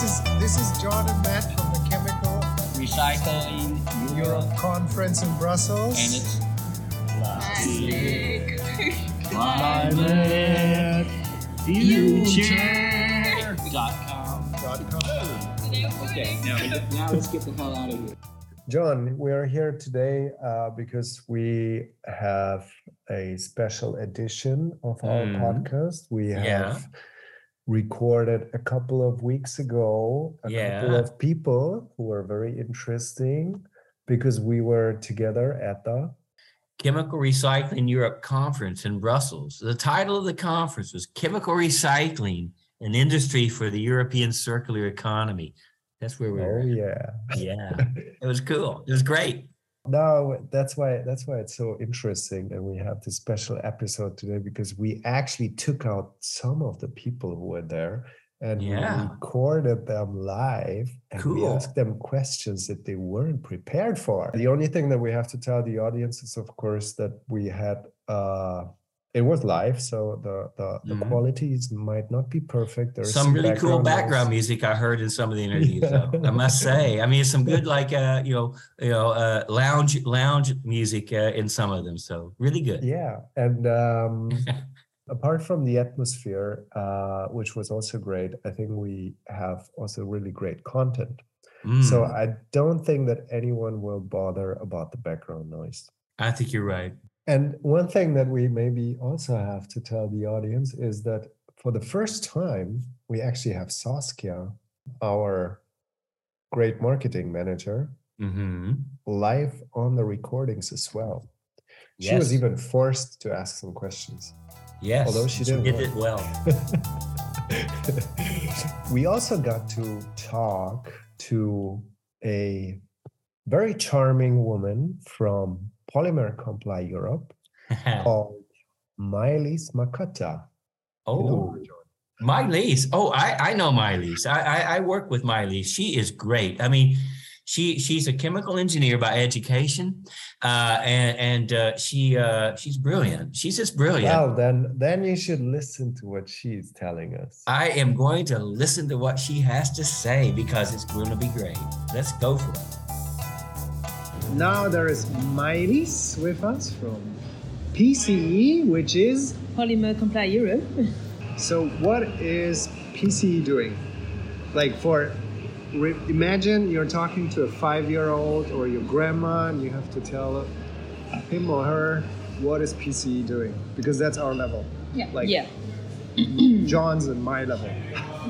This is this is John and Matt from the Chemical Recycling Europe Conference in Brussels. and it's Plastic. climate future dot com. Okay, now, now let's get the hell out of here. John, we are here today uh, because we have a special edition of our Mm. podcast. We have Yeah. Recorded a couple of weeks ago a couple of people who were very interesting because we were together at the Chemical Recycling Europe Conference in Brussels. The title of the conference was Chemical Recycling, an Industry for the European Circular Economy. That's where we oh were. yeah Yeah, it was cool. It was great. No that's why that's why it's so interesting and we have this special episode today because we actually took out some of the people who were there and we recorded them live and we asked them questions that they weren't prepared for. The only thing that we have to tell the audience is of course that we had uh it was live so the the, the Mhm. qualities might not be perfect there's some really cool background noise. music I heard in some of the interviews. Yeah. though, I must say, I mean, some good like uh, you know, you know, uh, lounge lounge music uh, in some of them. So really good. Yeah, and um, apart from the atmosphere, uh, which was also great, I think we have also really great content. So Mm, I don't think that anyone will bother about the background noise. I think you're right. And one thing that we maybe also have to tell the audience is that for the first time, we actually have Saskia, our great marketing manager, hmm live on the recordings as well. She was even forced to ask some questions. Yes, Although she did did it well. we also got to talk to a very charming woman from Polymer Comply Europe called Maëlys Makotta. You know oh, Oh, I I know Maëlys. I, I I work with Maëlys. She is great. I mean, she she's a chemical engineer by education, uh, and and uh, she uh, she's brilliant. She's just brilliant. Well, then, then you should listen to what she's telling us. I am going to listen to what she has to say because it's going to be great. Let's go for it. Now there is Maëlys with us from PCE, which is Polymer Comply Europe. so. What is PCE doing? Like for imagine you're talking to a five-year-old or your grandma, and you have to tell him or her what is PCE doing because that's our level. Yeah. Like- yeah. John's and my level.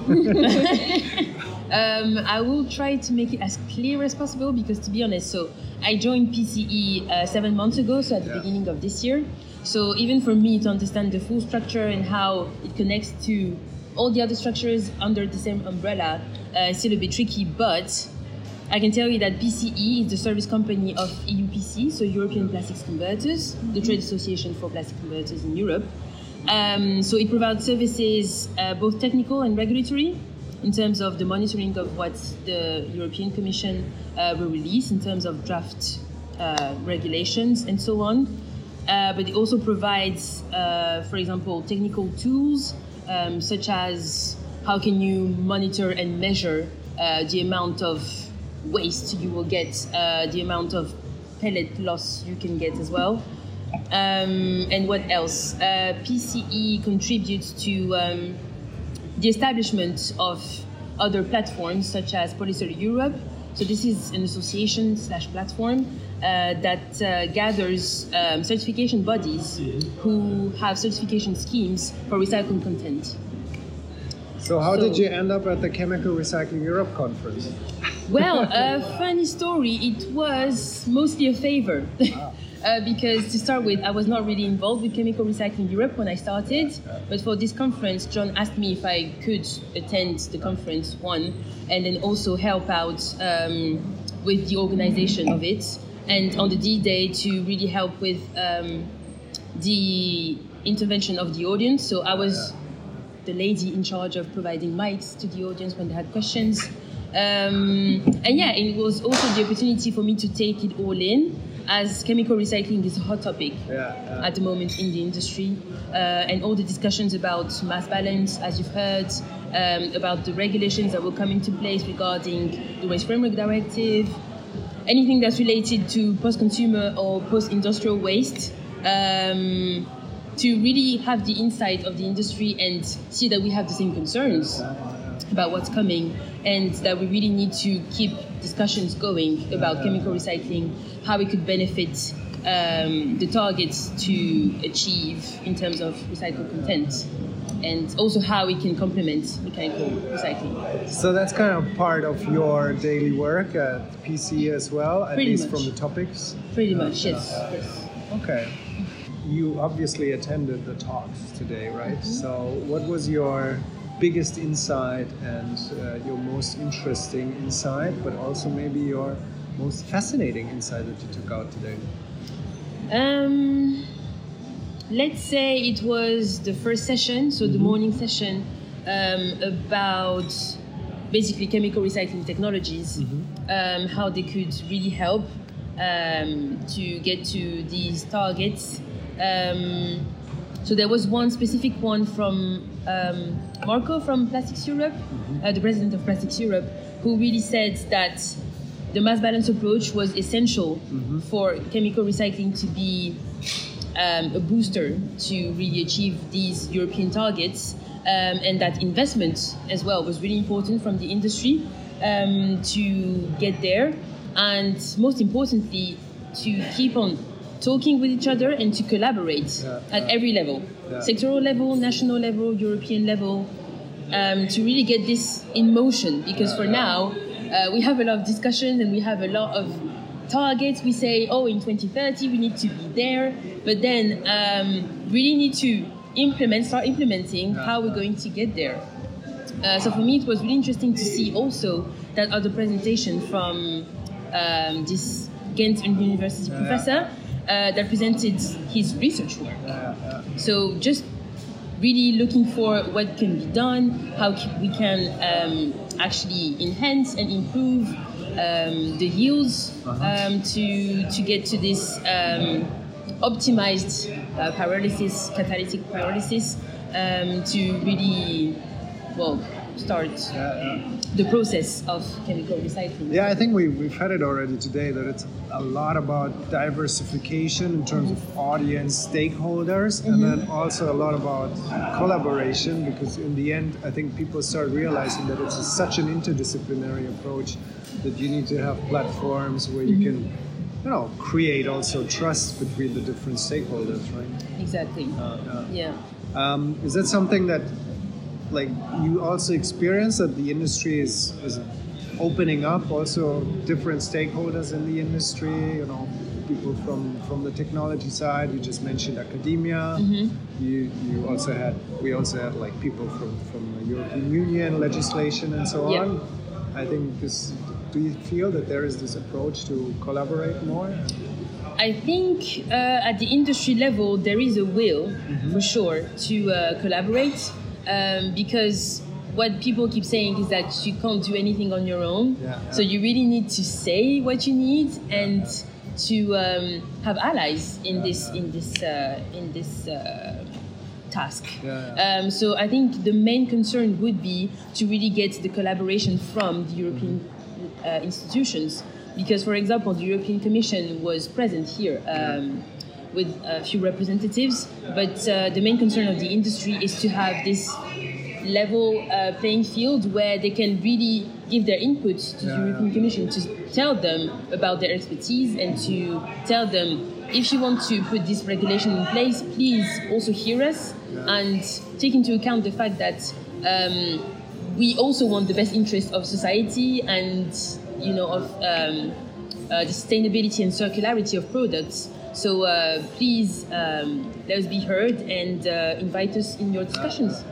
Um, I will try to make it as clear as possible because, to be honest, so I joined PCE uh, seven months ago, so at the Yeah. beginning of this year. So even for me to understand the full structure and how it connects to all the other structures under the same umbrella, uh, it's still a bit tricky. But I can tell you that PCE is the service company of EUPC, so European Plastics Converters, the trade association for plastic converters in Europe. Um, so it provides services, uh, both technical and regulatory, in terms of the monitoring of what the European Commission uh, will release in terms of draft uh, regulations and so on. Uh, but it also provides, uh, for example, technical tools um, such as how can you monitor and measure uh, the amount of waste you will get, uh, the amount of pellet loss you can get as well. Um, and what else? PCE contributes to um, the establishment of other platforms such as PolyCert Europe. So this is an association slash platform uh, that uh, gathers um, certification bodies who have certification schemes for recycling content. So how did you end up at the Chemical Recycling Europe conference? Well, a funny story. It was mostly a favor. Uh, because to start with, I was not really involved with Chemical Recycling Europe when I started. But for this conference, John asked me if I could attend the conference, one, and then also help out um, with the organization of it. And on the D Day to really help with um, the intervention of the audience. So I was the lady in charge of providing mics to the audience when they had questions. Um, and yeah, it was also the opportunity for me to take it all in as chemical recycling is a hot topic Yeah, yeah. at the moment in the industry, uh, and all the discussions about mass balance, as you've heard, um, about the regulations that will come into place regarding the Waste Framework Directive, anything that's related to post-consumer or post-industrial waste. Um, to really have the insight of the industry and see that we have the same concerns about what's coming and that we really need to keep discussions going about chemical recycling, how it could benefit um, the targets to achieve in terms of recycled content, and also how we can complement mechanical recycling. So that's kind of part of your daily work at PC as well, at Pretty least much. from the topics. Pretty much, yes. yes. Okay. You obviously attended the talks today, right? So, what was your biggest insight and uh, your most interesting insight, but also maybe your most fascinating insight that you took out today? Um, let's say it was the first session, so the morning session, um, about basically chemical recycling technologies, um, how they could really help um, to get to these targets. Um, so there was one specific one from um, Marco from Plastics Europe, uh, the president of Plastics Europe, who really said that the mass balance approach was essential for chemical recycling to be um, a booster to really achieve these European targets, um, and that investment as well was really important from the industry um, to get there, and most importantly, to keep on talking with each other and to collaborate Yeah, at yeah. every level. Yeah. sectoral level, national level, European level um, to really get this in motion. Because for now uh, we have a lot of discussions and we have a lot of targets. We say oh in 2030 we need to be there. But then um, really need to implement start implementing how we're going to get there. Uh, so for me it was really interesting to see also that other presentation from um, this Ghent University Yeah. professor uh, that presented his research work. So just really looking for what can be done, how we can um, actually enhance and improve um, the yields um, to to get to this um, optimized uh, pyrolysis, catalytic pyrolysis, um, to really well start the process of chemical recycling. Yeah, I think we, we've had it already today that it's a lot about diversification in terms of audience, stakeholders, and then also a lot about collaboration because, in the end, I think people start realizing that it's such an interdisciplinary approach that you need to have platforms where you can, you know, create also trust between the different stakeholders, right? Exactly. Uh, yeah. Yeah. Um, is that something that, like, you also experience that the industry is, is opening up also different stakeholders in the industry? You know, people from from the technology side. You just mentioned academia. You you also had we also had like people from from the European Union legislation and so on. I think this. Do you feel that there is this approach to collaborate more? I think uh, at the industry level there is a will for sure to uh, collaborate um, because what people keep saying is that you can't do anything on your own. Yeah, yeah. So you really need to say what you need and to um, have allies in this in this uh, in this. Uh, task. Yeah, Um, so I think the main concern would be to really get the collaboration from the European uh, institutions, because, for example, the European Commission was present here um, with a few representatives, but uh, the main concern of the industry is to have this level uh, playing field where they can really give their input to the European. Commission to tell them about their expertise and to tell them if you want to put this regulation in place, please also hear us and take into account the fact that um, we also want the best interest of society and you know of um, uh, the sustainability and circularity of products. So uh, please um, let us be heard and uh, invite us in your discussions.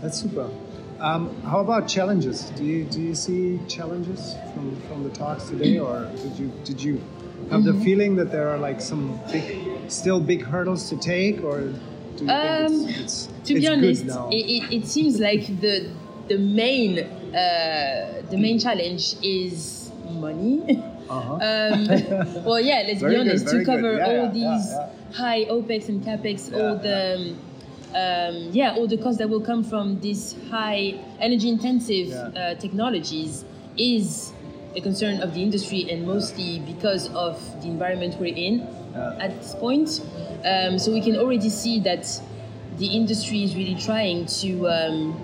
That's super. Um, how about challenges? Do you do you see challenges from, from the talks today, or did you did you have Mm-hmm. the feeling that there are like some big, still big hurdles to take, or do you Um, think it's, it's to be honest, good now? it, it, it seems like the the main uh, the main challenge is money. Uh-huh. Um, well, yeah, let's be honest. very to cover Yeah, all these high OPEX and CAPEX, all the um, um, yeah, all the costs that will come from these high energy intensive uh, technologies is a concern of the industry and mostly because of the environment we're in Yeah. at this point. Um, so we can already see that the industry is really trying to um,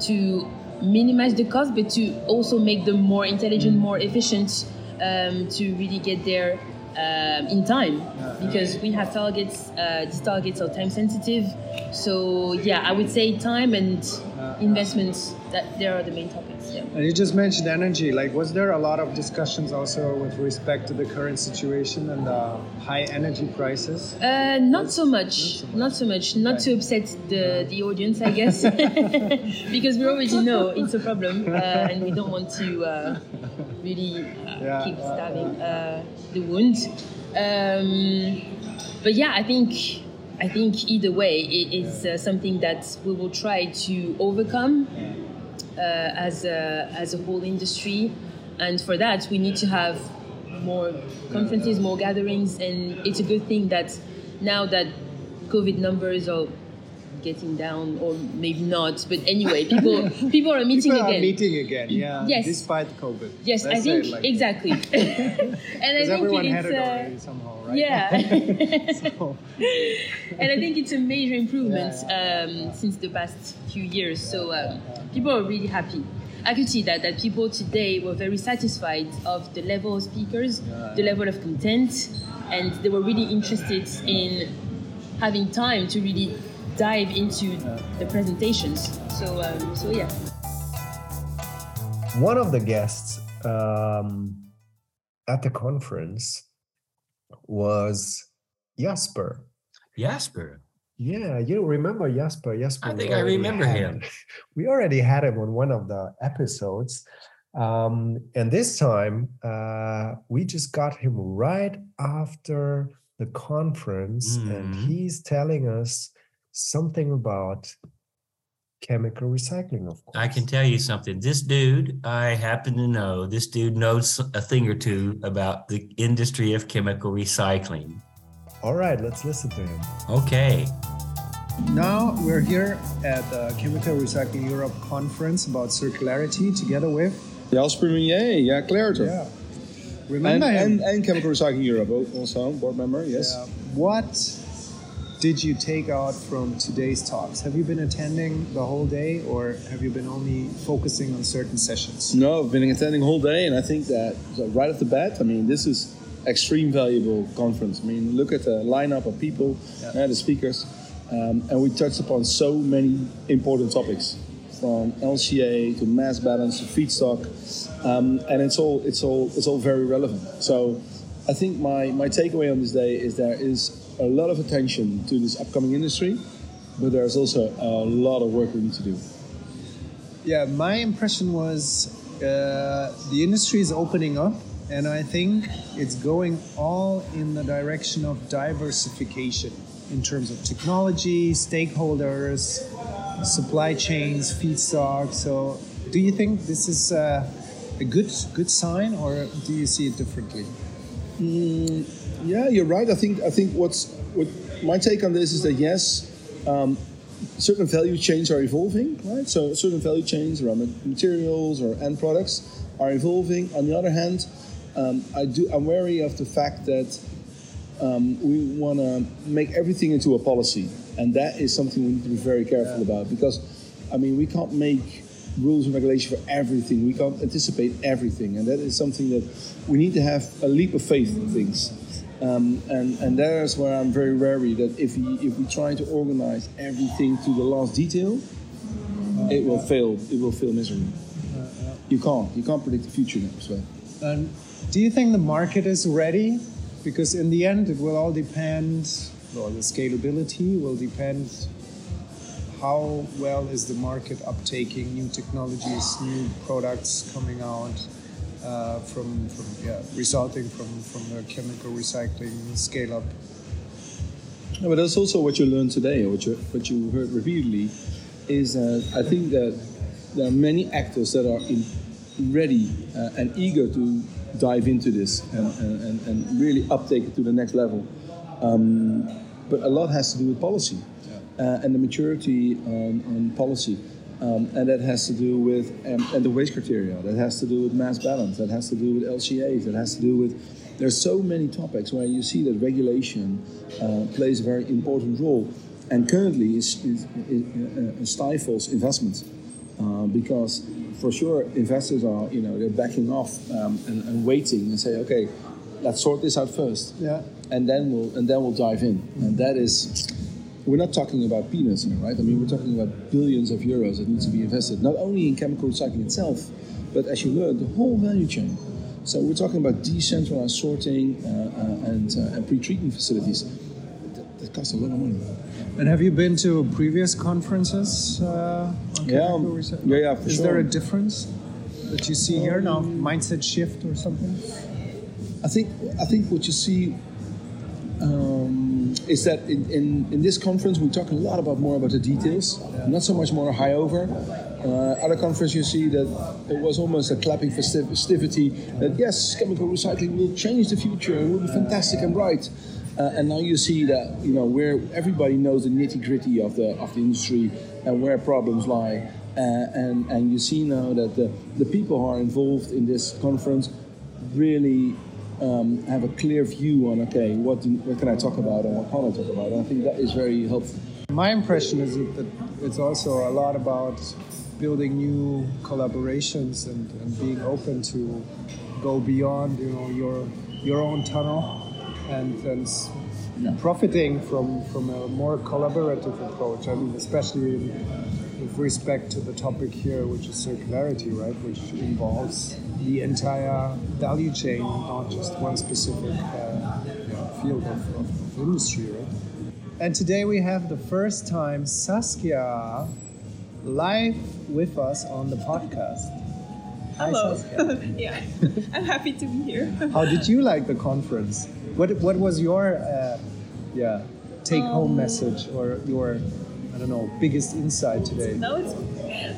to minimize the cost, but to also make them more intelligent, more efficient, um, to really get there um, in time. Because we have targets, uh, these targets are time sensitive. So yeah, I would say time and investments. That there are the main topics. Yeah. And you just mentioned energy. Like, was there a lot of discussions also with respect to the current situation and the high energy prices? Uh, not so much. Not so much. Not to upset the, the audience, I guess, because we already know it's a problem, uh, and we don't want to uh, really uh, Yeah. keep stabbing uh, the wound. Um, but yeah, I think I think either way, it is uh, something that we will try to overcome uh, Uh, as a, as a whole industry, and for that we need to have more conferences, more gatherings, and it's a good thing that now that COVID numbers are getting down, or maybe not, but anyway, people people are meeting People are again. meeting again, yeah. Yes. Despite COVID. Yes, Let's I think like- exactly. and I think everyone it's had it uh, already somehow, right? yeah. So, and I think it's a major improvement Yeah, um, since the past few years. So um, people are really happy. I could see that that people today were very satisfied of the level of speakers, Yeah. the level of content, and they were really interested in having time to really dive into the presentations. So um, so yeah. One of the guests um, at the conference was Jasper. Jasper. Yeah, you remember Jasper? Jasper. I think I remember had- him. We already had him on one of the episodes. Um, and this time, uh, we just got him right after the conference, and Mhm. he's telling us something about chemical recycling, of course. I can tell you something. This dude, I happen to know, this dude knows a thing or two about the industry of chemical recycling. All right, let's listen to him. Okay. now we're here at the Chemical Recycling Europe conference about circularity together with, Jasper Munier, yeah, Clariter. yeah, And, remember him? and, and Chemical Recycling Europe also, board member, yes. Yeah. What did you take out from today's talks? Have you been attending the whole day or have you been only focusing on certain sessions? No, I've been attending the whole day, and I think that right off the bat, I mean, this is extreme valuable conference. I mean, look at the lineup of people, Yeah. uh, the speakers, um, and we touched upon so many important topics, from LCA to mass balance to feedstock, um, and it's all it's all it's all very relevant. So, I think my my takeaway on this day is there is a lot of attention to this upcoming industry, but there's also a lot of work we need to do. Yeah, my impression was uh, the industry is opening up, and I think it's going all in the direction of diversification in terms of technology, stakeholders, supply chains, feedstock. So, do you think this is uh, a good good sign, or do you see it differently? Mm, yeah, you're right. I think I think what's what my take on this is that yes, um, certain value chains are evolving, right? So certain value chains around materials or end products are evolving. On the other hand, um, I do I'm wary of the fact that um, we want to make everything into a policy, and that is something we need to be very careful about because, I mean, we can't make rules and regulation for everything. We can't anticipate everything, and that is something that we need to have a leap of faith in things. Um, and and there's where I'm very wary that if we if we try to organize everything to the last detail, it will fail. It will fail miserably. You can't. You can't predict the future in that. And do you think the market is ready? Because in the end, it will all depend, well, the scalability will depend how well is the market uptaking new technologies, new products coming out uh, from, from yeah, resulting from, from the chemical recycling scale up. No, but that's also what you learned today, what you what you heard repeatedly, is that I think that there are many actors that are in, ready uh, and eager to dive into this and, and, and, and really uptake it to the next level. Um, but a lot has to do with policy uh, and the maturity on, on policy. Um, and that has to do with um, and the waste criteria. That has to do with mass balance. That has to do with LCAs. That has to do with. There's so many topics where you see that regulation uh, plays a very important role, and currently is, is, is uh, stifles investment uh, because for sure investors are you know they're backing off um, and, and waiting and say okay, let's sort this out first. Yeah. And then we'll and then we'll dive in, and that is we're not talking about peanuts here, right? I mean, we're talking about billions of euros that need to be invested, not only in chemical recycling itself, but as you learned, the whole value chain. So we're talking about decentralized sorting uh, uh, and, uh, and pre-treatment facilities. That, that cost a lot of money. And have you been to previous conferences? Uh, on Yeah, chemical um, recycling? yeah, yeah, for Is sure. there a difference that you see here now? Mindset shift or something? I think I think what you see um, is that in, in, in this conference we talk a lot about more about the details, not so much more high over. Uh, other conference you see that it was almost a clapping festivity that yes, chemical recycling will change the future and will be fantastic and bright. Uh, and now you see that you know where everybody knows the nitty gritty of the of the industry and where problems lie. Uh, and and you see now that the, the people who are involved in this conference really um, have a clear view on okay what do, what can I talk about and what can't I talk about. And I think that is very helpful. My impression is that it's also a lot about building new collaborations and, and being open to go beyond, you know, your your own tunnel and, and s- profiting from, from a more collaborative approach. I mean, especially in, with respect to the topic here, which is circularity, right, which involves the entire value chain, not just one specific uh, field of, of, of industry, right? And today we have the first time Saskia live with us on the podcast. Hi, Hello. Saskia. yeah, I'm happy to be here. How did you like the conference? What What was your uh, yeah take home Um, message or your I don't know biggest insight today? no, it's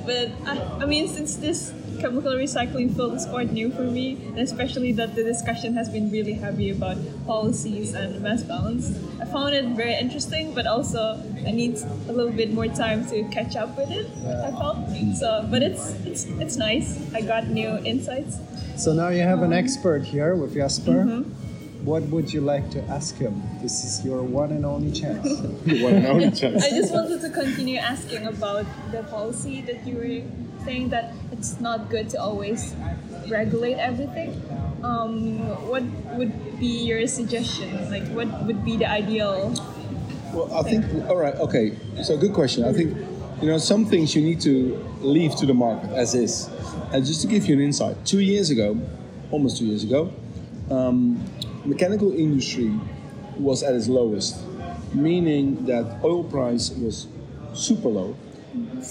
but I, I mean since this chemical recycling field is quite new for me, and especially that the discussion has been really heavy about policies and mass balance. I found it very interesting, but also I need a little bit more time to catch up with it. I felt so, but it's it's it's nice. I got new insights. So now you have an expert here with Jasper. Mm-hmm. What would you like to ask him? This is your one and only chance. One and only chance. I just wanted to continue asking about the policy that you were saying that it's not good to always regulate everything. Um, what would be your suggestion? Like, what would be the ideal? Well, I think all right, okay. So good question. I think you know some things you need to leave to the market as is. And just to give you an insight, two years ago, almost two years ago, um, mechanical industry was at its lowest, meaning that oil price was super low.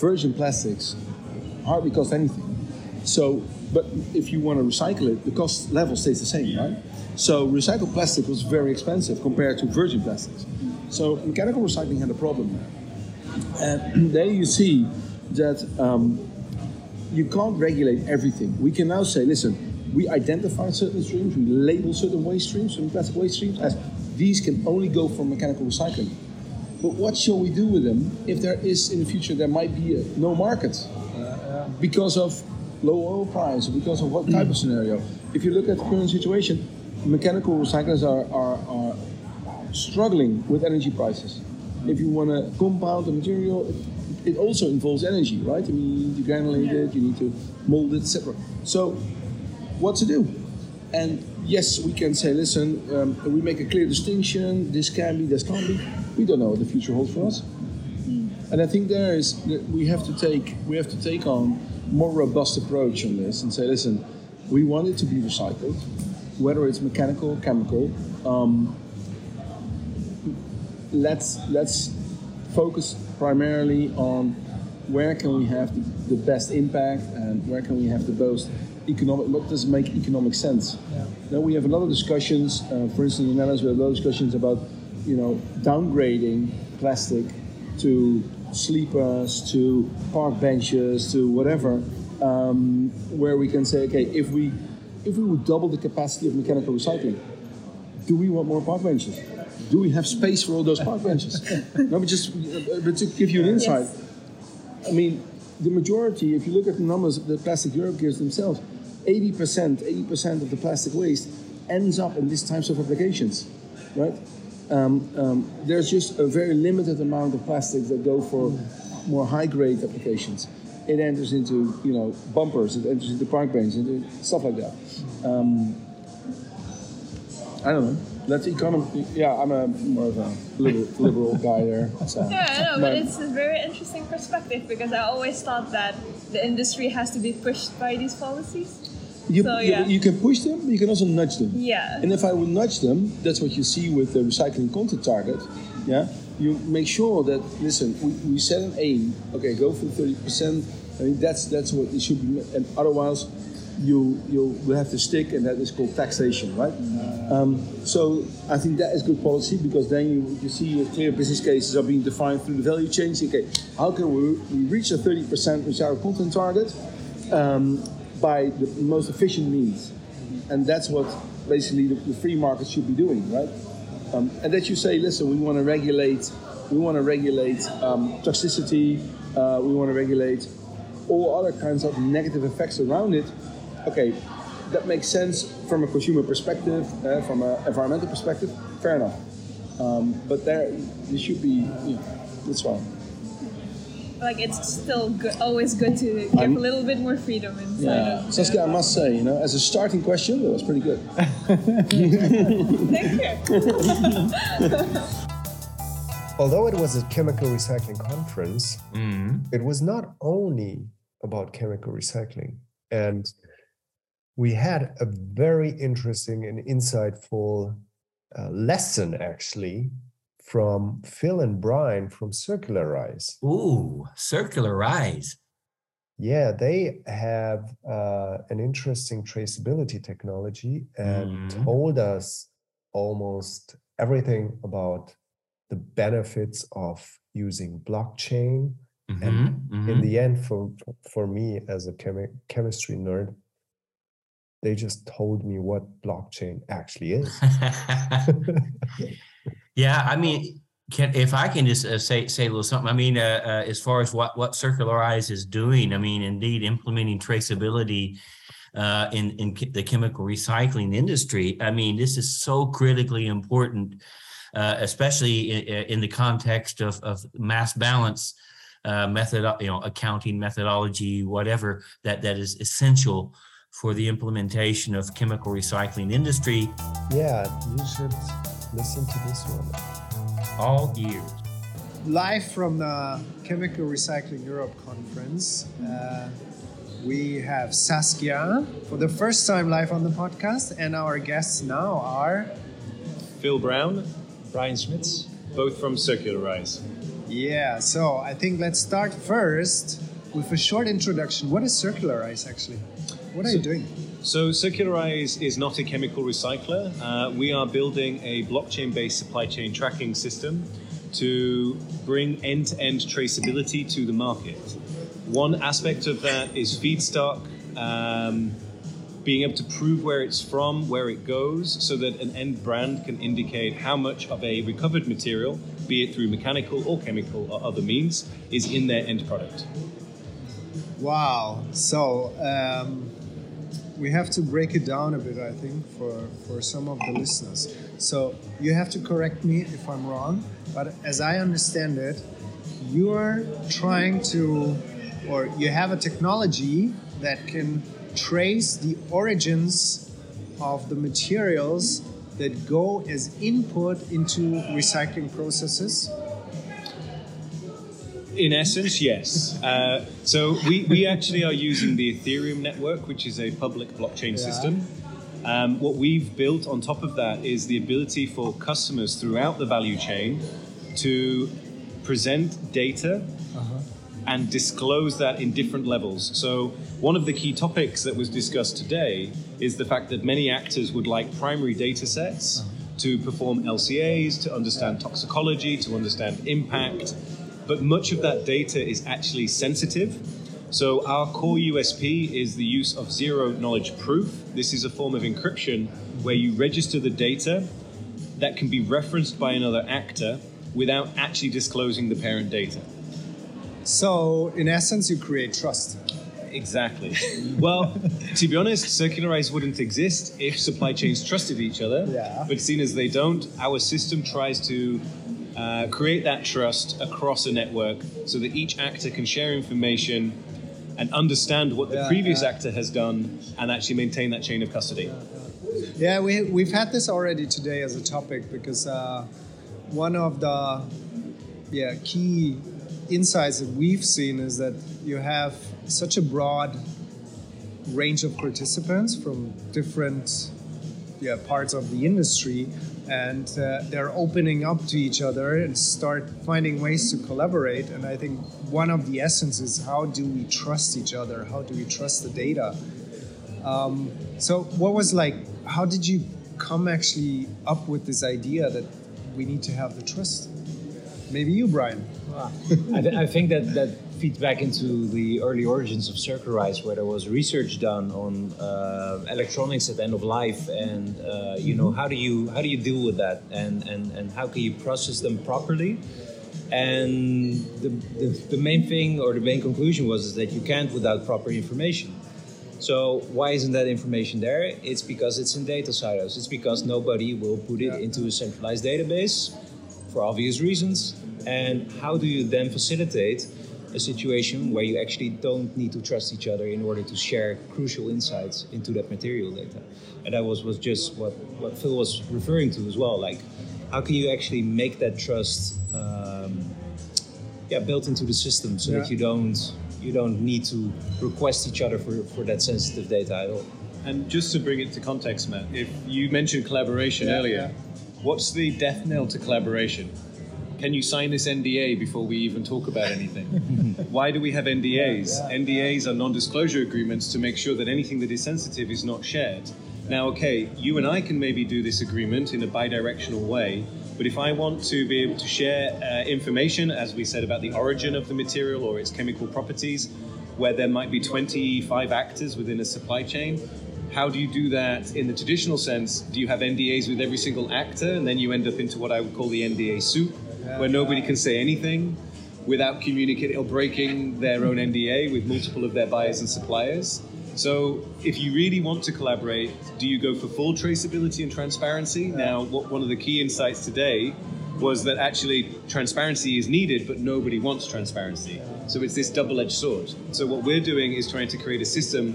Virgin plastics hardly cost anything. So, but if you want to recycle it, the cost level stays the same, right? So, recycled plastic was very expensive compared to virgin plastics. So, mechanical recycling had a problem there. And there you see that um, you can't regulate everything. We can now say, listen, we identify certain streams, we label certain waste streams, certain plastic waste streams as these can only go for mechanical recycling. But what shall we do with them if there is in the future there might be a, no market because of low oil price, or because of what type of scenario? If you look at the current situation, mechanical recyclers are, are, are struggling with energy prices. If you want to compound the material, it, it also involves energy, right? I mean, you need to granulate it, you need to mold it, etc. So, what to do? And yes, we can say, listen, um, we make a clear distinction. This can be, this can't be. We don't know what the future holds for us. And I think there is that we have to take we have to take on more robust approach on this and say, listen, we want it to be recycled, whether it's mechanical, chemical. Um, let's let's focus primarily on where can we have the, the best impact and where can we have the most economic what does make economic sense now we have a lot of discussions uh, for instance in the Netherlands we have a lot of discussions about you know downgrading plastic to sleepers to park benches to whatever um, where we can say, okay, if we if we would double the capacity of mechanical recycling, do we want more park benches? Do we have space for all those park benches? no, but just but to give you an insight, Yes. I mean, the majority, if you look at the numbers that Plastic Europe gives themselves, 80%, 80% of the plastic waste ends up in these types of applications, right? Um, um, there's just a very limited amount of plastics that go for more high-grade applications. It enters into, you know, bumpers, it enters into park benches, into stuff like that. Um, I don't know. That's economy. Yeah, I'm a more of a liberal, liberal guy there. So. Yeah, I know, but But- it's a very interesting perspective because I always thought that the industry has to be pushed by these policies. You, So, you- yeah. you can push them, but you can also nudge them. Yeah. And if I would nudge them, that's what you see with the recycling content target. Yeah. You make sure that listen, we, we set an aim. Okay, go for thirty percent. I mean that's that's what it should be. And otherwise, you you will have to stick, and that is called taxation, right? Um, so I think that is good policy because then you, you see clear business cases are being defined through the value chain. Okay, how can we, we reach a thirty percent recycled content target? Um, by the most efficient means. And that's what basically the, the free market should be doing, right? Um, and that you say, listen, we want to regulate, we want to regulate um, toxicity, uh, we want to regulate all other kinds of negative effects around it. Okay, that makes sense from a consumer perspective, uh, from an environmental perspective. Fair enough. Um, but there, there should be, you that's fine. Like it's still good, always good to give I'm- a little bit more freedom inside Yeah, of. Saskia, I must say, you know, as a starting question, that was pretty good. Thank you. Although it was a chemical recycling conference, Mhm. it was not only about chemical recycling. And we had a very interesting and insightful uh, lesson, actually, from Phil and Brian from Circularise. Ooh, circularise. Yeah, they have uh, an interesting traceability technology and Mhm. told us almost everything about the benefits of using blockchain. And Mhm, In the end, for for me as a chemi- chemistry nerd, they just told me what blockchain actually is. yeah, I mean, can if I can just uh, say say a little something. I mean, uh, uh, as far as what what Circularise is doing, I mean, indeed, implementing traceability uh, in in the chemical recycling industry. I mean, this is so critically important, uh, especially in, in the context of of mass balance. Uh, method, you know, accounting methodology, whatever that that is essential for the implementation of chemical recycling industry yeah, you should listen to this one. all years. live from the Chemical Recycling Europe conference. Uh, we have Saskia for the first time live on the podcast, and our guests now are. Phil Brown, Brian Schmitz, both from Circularise. Yeah, so I think let's start first with a short introduction. What is Circularise actually? What are you doing? So, Circularise is not a chemical recycler. Uh, we are building a blockchain based supply chain tracking system to bring end to end traceability to the market. One aspect of that is feedstock. Um, being able to prove where it's from, where it goes, so that an end brand can indicate how much of a recovered material, be it through mechanical or chemical or other means, is in their end product. Wow. So um, we have to break it down a bit, I think, for, for some of the listeners. So you have to correct me if I'm wrong, but as I understand it, you're trying to, or you have a technology that can trace the origins of the materials that go as input into recycling processes. In essence, yes. Uh, so we, we actually are using the Ethereum network, which is a public blockchain system. Um, what we've built on top of that is the ability for customers throughout the value chain to present data and disclose that in different levels. So, one of the key topics that was discussed today is the fact that many actors would like primary data sets to perform LCAs, to understand toxicology, to understand impact. But much of that data is actually sensitive So our core USP is the use of zero knowledge proof. This is a form of encryption where you register the data that can be referenced by another actor without actually disclosing the parent data. So, in essence, you create trust. Exactly. well, to be honest, circularise wouldn't exist if supply chains trusted each other. Yeah. But seeing as they don't, our system tries to uh, create that trust across a network so that each actor can share information and understand what the Yeah, previous yeah. actor has done and actually maintain that chain of custody. Yeah, we, we've had this already today as a topic because uh, one of the yeah, key insights that we've seen is that you have such a broad range of participants from different yeah, parts of the industry and uh, they're opening up to each other and start finding ways to collaborate. And i think one of the essence is how do we trust each other? How do we trust the data? Um, so what was like how did you come actually up with this idea that we need to have the trust? Maybe you brian. I, th- I think that that feeds back into the early origins of Circularise, where there was research done on uh, electronics at end of life, and uh, you know how do you how do you deal with that, and and and how can you process them properly. And the, the, the main thing or the main conclusion was is that you can't without proper information. So why isn't that information there? It's because it's in data silos. It's because nobody will put it into a centralized database for obvious reasons. And how do you then facilitate a situation where you actually don't need to trust each other in order to share crucial insights into that material data? And that was, was just what, what Phil was referring to as well. Like, how can you actually make that trust um, yeah, built into the system so Yeah. that you don't you don't need to request each other for, for that sensitive data at all. And just to bring it to context, Matt, if you mentioned collaboration Yeah, earlier, what's the death knell to collaboration? Can you sign this NDA before we even talk about anything? Why do we have NDAs? NDAs are non disclosure agreements to make sure that anything that is sensitive is not shared. Now, okay, you and I can maybe do this agreement in a bi directional way, but if I want to be able to share uh, information, as we said, about the origin of the material or its chemical properties, where there might be 25 actors within a supply chain, how do you do that in the traditional sense? Do you have NDAs with every single actor, and then you end up into what I would call the NDA soup, where nobody can say anything without communicating or breaking their own NDA with multiple of their buyers and suppliers? So, if you really want to collaborate, do you go for full traceability and transparency? Now, what, one of the key insights today was that actually transparency is needed, but nobody wants transparency. So it's this double-edged sword. So what we're doing is trying to create a system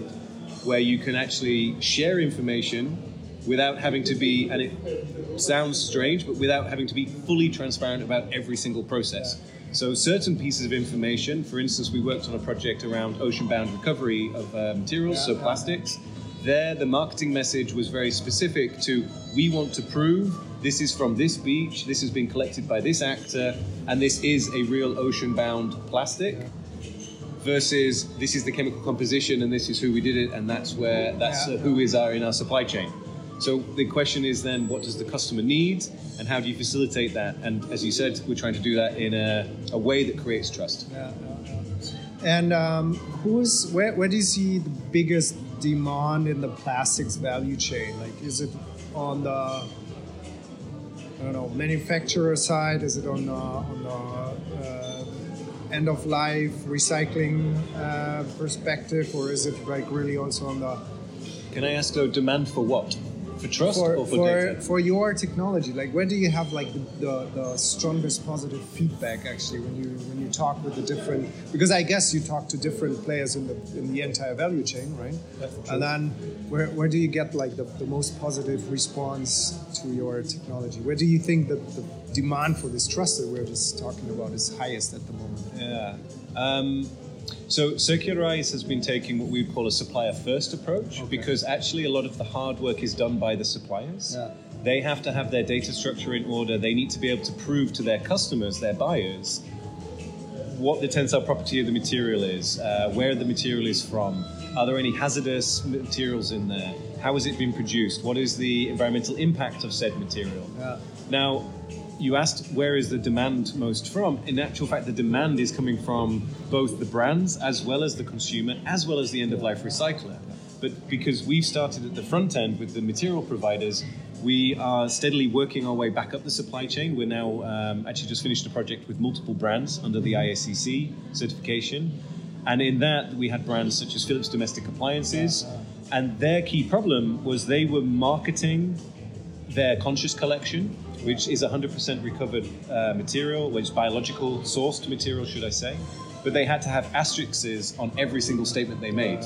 where you can actually share information without having to be, and it sounds strange, but without having to be fully transparent about every single process. So certain pieces of information, for instance, we worked on a project around ocean-bound recovery of uh, materials, so plastics. There, the marketing message was very specific to we want to prove this is from this beach, this has been collected by this actor, and this is a real ocean bound plastic. Versus this is the chemical composition and this is who we did it, and that's where that's uh, who is our in our supply chain. So the question is then, what does the customer need, and how do you facilitate that? And as you said, we're trying to do that in a, a way that creates trust. Yeah, yeah, yeah. And um, who's where, where do you see the biggest demand in the plastics value chain? Like, is it on the I don't know manufacturer side? Is it on the on the uh, end of life recycling uh, perspective, or is it like really also on the Can I ask though, demand for what? For trust for or for, for, data? for your technology like where do you have like the, the, the strongest positive feedback actually when you when you talk with the different because i guess you talk to different players in the in the entire value chain right and then where, where do you get like the, the most positive response to your technology where do you think that the demand for this trust that we're just talking about is highest at the moment Yeah. Um, so Circularise has been taking what we would call a supplier first approach because actually a lot of the hard work is done by the suppliers. Yeah. They have to have their data structure in order. They need to be able to prove to their customers, their buyers, what the tensile property of the material is, uh, where the material is from, are there any hazardous materials in there, how has it been produced, what is the environmental impact of said material. Yeah. Now, you asked where is the demand most from? In actual fact, the demand is coming from both the brands as well as the consumer, as well as the end of life recycler. But because we've started at the front end with the material providers, we are steadily working our way back up the supply chain. We're now um, actually just finished a project with multiple brands under the ISCC certification. And in that, we had brands such as Philips Domestic Appliances. And their key problem was they were marketing their conscious collection, which is 100% recovered uh, material, which is biological sourced material, should I say. But they had to have asterisks on every single statement they made.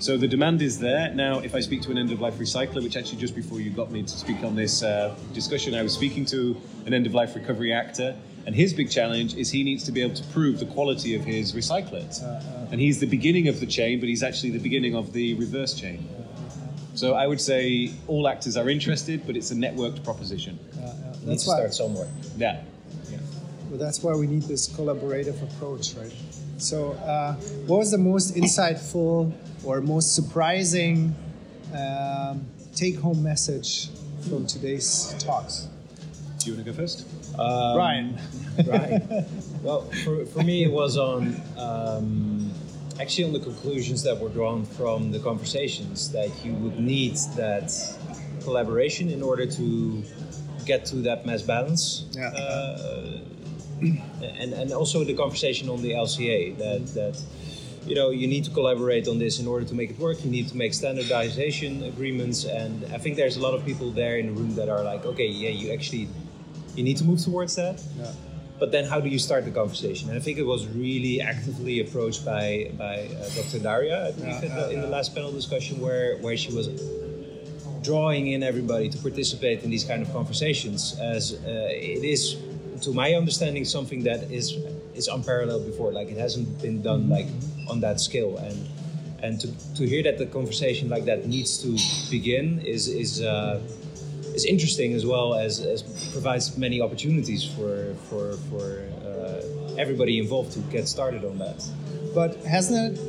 So the demand is there. Now, if I speak to an end of life recycler, which actually just before you got me to speak on this uh, discussion, I was speaking to an end of life recovery actor, and his big challenge is he needs to be able to prove the quality of his recyclers. And he's the beginning of the chain, but he's actually the beginning of the reverse chain. So I would say all actors are interested, but it's a networked proposition. You need That's to why. start somewhere. Yeah. Well, that's why we need this collaborative approach, right? So, uh, what was the most insightful or most surprising um, take-home message from today's talks? Do you want to go first? Um, Brian. Right. well, for, for me, it was on um, actually on the conclusions that were drawn from the conversations that you would need that collaboration in order to get to that mass balance. Yeah. Uh, and, and also the conversation on the LCA that, that you know you need to collaborate on this in order to make it work. You need to make standardization agreements, and I think there's a lot of people there in the room that are like, okay, yeah, you actually you need to move towards that. Yeah. But then, how do you start the conversation? And I think it was really actively approached by by uh, Dr. Daria, I believe, Yeah, in, the, yeah, in the last panel discussion, where where she was drawing in everybody to participate in these kind of conversations, as uh, it is, to my understanding, something that is is unparalleled before. Like it hasn't been done like on that scale, and and to, to hear that the conversation like that needs to begin is is. Is interesting as well as, as provides many opportunities for for for uh, everybody involved to get started on that. But hasn't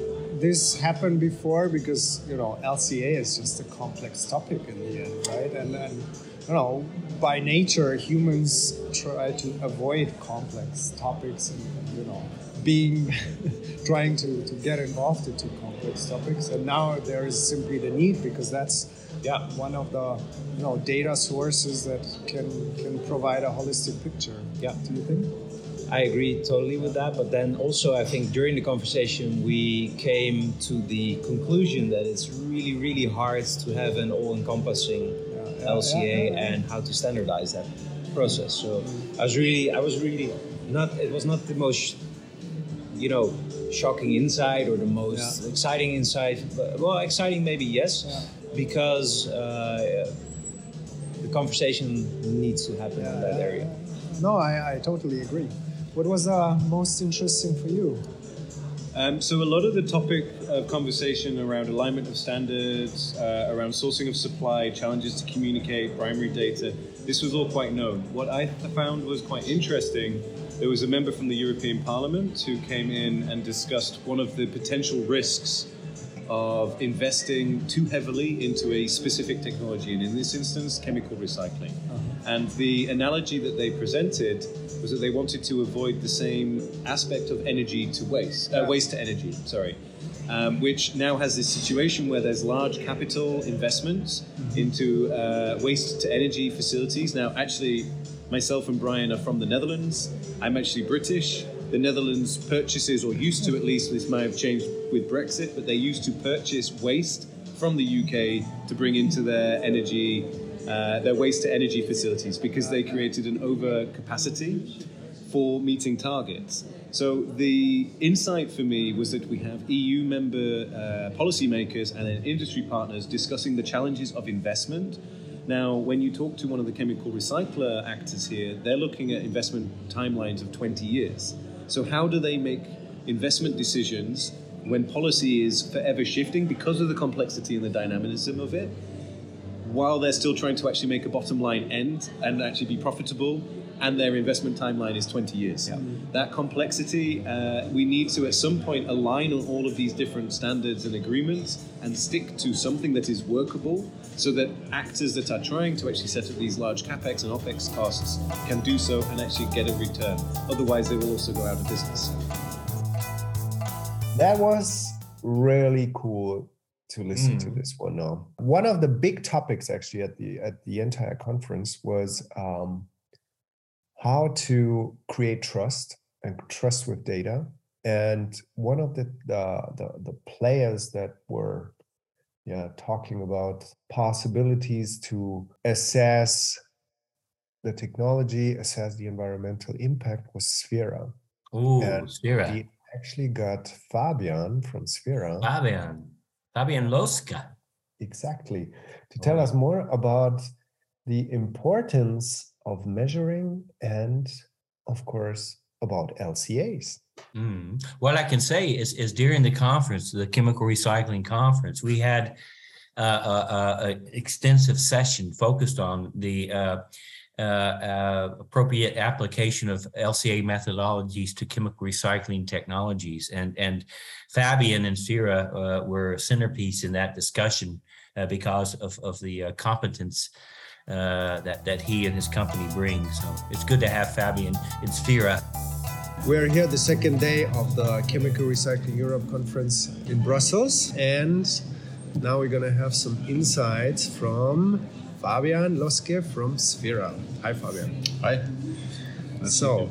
this happened before? Because you know LCA is just a complex topic in the end, right? And and you know by nature humans try to avoid complex topics and you know being trying to, to get involved into complex topics and now there is simply the need because that's Yeah. one of the you know data sources that can can provide a holistic picture Yeah. do you think I agree totally with that, but then also I think during the conversation we came to the conclusion that it's really really hard to have an all-encompassing yeah, LCA and how to standardize that process. So I was really I was really not it was not the most you know shocking insight or the most Yeah. exciting insight. But, well, exciting maybe yes, Yeah. Because uh, the conversation needs to happen in that area. no I, I totally agree what was uh, most interesting for you Um, so a lot of the topic of conversation around alignment of standards, uh, around sourcing of supply, challenges to communicate, primary data, this was all quite known. What I found was quite interesting. There was a member from the European Parliament who came in and discussed one of the potential risks of investing too heavily into a specific technology, and in this instance, chemical recycling. And the analogy that they presented was that they wanted to avoid the same aspect of energy to waste, uh, waste to energy, sorry, um, which now has this situation where there's large capital investments into uh, waste to energy facilities. Now, actually, myself and Brian are from the Netherlands. I'm actually British. The Netherlands purchases, or used to at least, this might have changed with Brexit, but they used to purchase waste from the UK to bring into their energy, uh, their waste to energy facilities because they created an overcapacity for meeting targets. So the insight for me was that we have EU member uh, policymakers and then industry partners discussing the challenges of investment. Now, when you talk to one of the chemical recycler actors here, they're looking at investment timelines of 20 years. So how do they make investment decisions when policy is forever shifting because of the complexity and the dynamism of it? while they're still trying to actually make a bottom line end and actually be profitable, and their investment timeline is 20 years. That complexity, uh, we need to at some point align on all of these different standards and agreements and stick to something that is workable so that actors that are trying to actually set up these large capex and opex costs can do so and actually get a return. Otherwise, they will also go out of business. That was really cool to listen to Mm. this one now. One of the big topics actually at the at the entire conference was um, how to create trust and trust with data. And one of the the, the, the players that were yeah talking about possibilities to assess the technology, assess the environmental impact was Sphera. Oh, Sphera. We actually got Fabian from Sphera. Fabian. Fabian Loske. Exactly. To oh, tell us more about the importance of measuring and, of course, about LCAs. Mm. What I can say is, is during the conference, the chemical recycling conference, we had uh, a, a, a extensive session focused on the uh, uh, uh, appropriate application of LCA methodologies to chemical recycling technologies, and and Fabian and uh, were a centerpiece in that discussion uh, because of of the uh, competence. Uh, that that he and his company bring. So it's good to have Fabian and Sphera We're here the second day of the Chemical Recycling Europe conference in Brussels, and now we're gonna have some insights from Fabian Loske from Sphera. Hi, Fabian. Hi. So,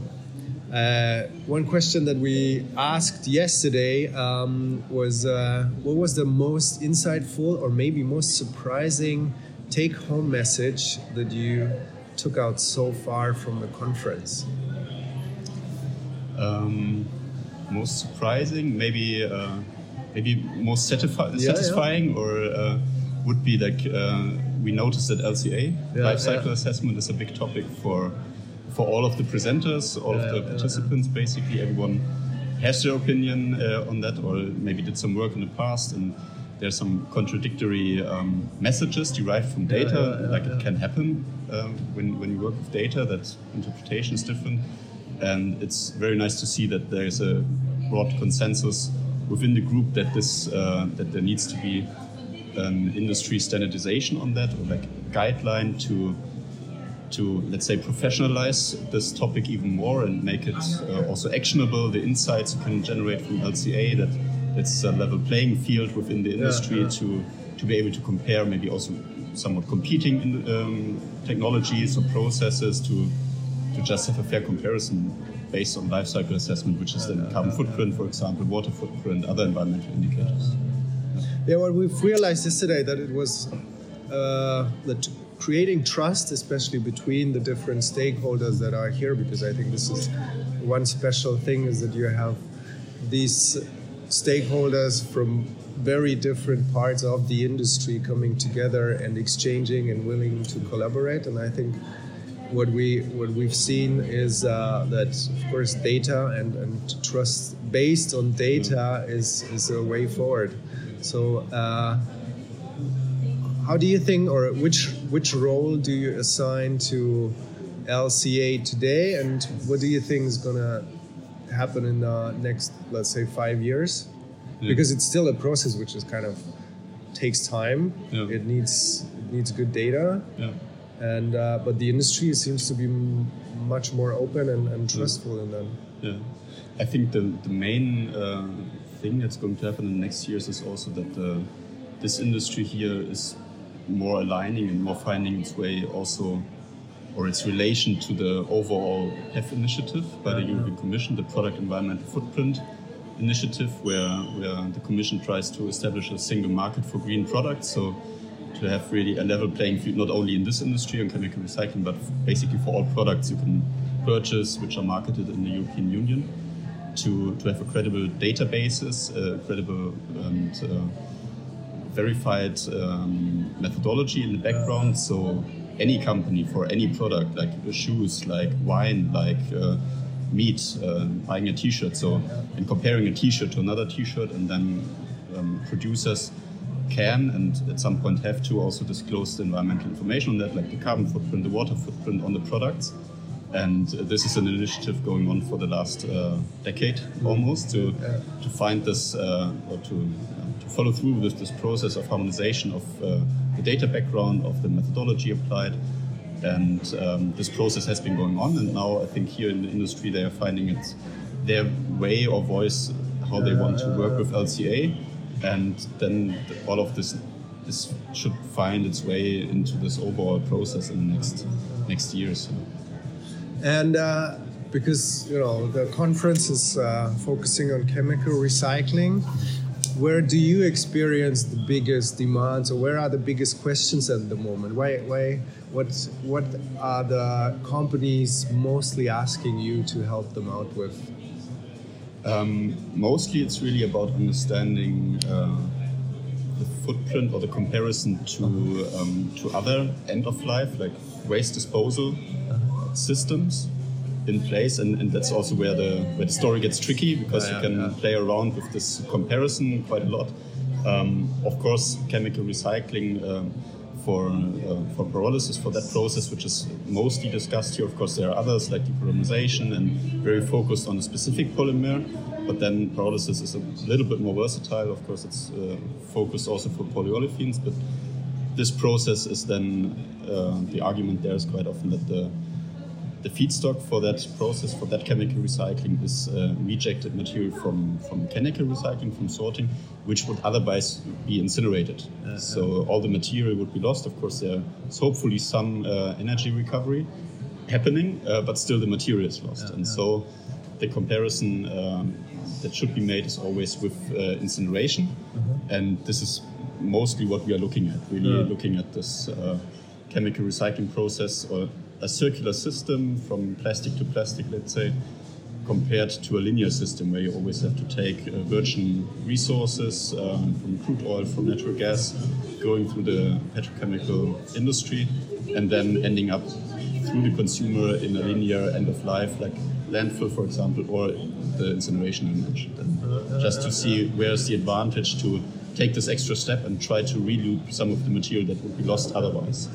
uh, one question that we asked yesterday um, was uh, what was the most insightful or maybe most surprising take home message that you took out so far from the conference? Um, most surprising, maybe uh, maybe most satisfi- Yeah, satisfying, or uh, would be like uh, we noticed that LCA Yeah, life cycle yeah. assessment is a big topic for for all of the presenters, all Yeah, of the yeah, participants. Basically, everyone has their opinion uh, on that, or maybe did some work in the past and. There's some contradictory um, messages derived from data, yeah, yeah, like it can happen um, when, when you work with data, that interpretation is different. and it's very nice to see that there is a broad consensus within the group that this uh, that there needs to be an industry standardization on that or like a guideline to to let's say professionalize this topic even more and make it uh, also actionable the insights you can generate from LCA that it's a level playing field within the industry yeah. to to be able to compare maybe also somewhat competing in, um, technologies or processes to to just have a fair comparison based on life cycle assessment, which is then carbon footprint, for example, water footprint, other environmental indicators. Yeah, what we've realized yesterday that it was uh, that creating trust, especially between the different stakeholders that are here, because I think this is one special thing is that you have these stakeholders from very different parts of the industry coming together and exchanging and willing to collaborate. And I think what we what we've seen is uh, that of course data and, and trust based on data is is a way forward. So uh, how do you think, or which which role do you assign to LCA today, and what do you think is gonna happen in the next, let's say, five years? Because it's still a process which is kind of takes time. Yeah. It needs it needs good data, Yeah. and uh, but the industry seems to be m- much more open and, and trustful in them. Yeah, I think the the main uh, thing that's going to happen in the next years is also that the, this industry here is more aligning and more finding its way also or its relation to the overall PEF initiative by the European Commission, the Product Environmental Footprint initiative, where, where the Commission tries to establish a single market for green products. So to have really a level playing field, not only in this industry on chemical recycling, but basically for all products you can purchase which are marketed in the European Union. To, to have a credible databases, uh, credible and uh, verified um, methodology in the background. So any company for any product, like uh, shoes, like wine, like uh, meat, uh, buying a T-shirt. So and comparing a T-shirt to another T-shirt, and then um, producers can and at some point have to also disclose the environmental information on that, like the carbon footprint, the water footprint on the products. And uh, this is an initiative going on for the last uh, decade almost to to find this uh, or to uh, to follow through with this process of harmonization of uh, the data background of the methodology applied. And um, this process has been going on, and now I think here in the industry they are finding it their way or voice how they want to work with LCA, and then all of this this should find its way into this overall process in the next next years. And uh, because you know the conference is uh, focusing on chemical recycling, where do you experience the biggest demands, or where are the biggest questions at the moment? Why, why, what, what are the companies mostly asking you to help them out with? Um, mostly, it's really about understanding uh, the footprint or the comparison to um, to other end of life, like waste disposal systems in place, and, and that's also where the where the story gets tricky because Yeah, you can yeah. play around with this comparison quite a lot. Um, of course, chemical recycling. Um, for, uh, for pyrolysis, for that process, which is mostly discussed here. Of course, there are others like depolymerization and very focused on a specific polymer. But then pyrolysis is a little bit more versatile. Of course, it's uh, focused also for polyolefins. But this process is then uh, the argument there is quite often that the the feedstock for that process, for that chemical recycling, is uh, rejected material from, from mechanical recycling, from sorting, which would otherwise be incinerated. so all the material would be lost. Of course, there is hopefully some uh, energy recovery happening, uh, but still the material is lost. and so the comparison um, that should be made is always with uh, incineration. And this is mostly what we are looking at, really looking at this uh, chemical recycling process or a circular system from plastic to plastic, let's say, compared to a linear system where you always have to take uh, virgin resources um, from crude oil, from natural gas, going through the petrochemical industry, and then ending up through the consumer in a linear end of life, like landfill, for example, or the incineration I mentioned. And just to see where's the advantage to take this extra step and try to reloop some of the material that would be lost otherwise.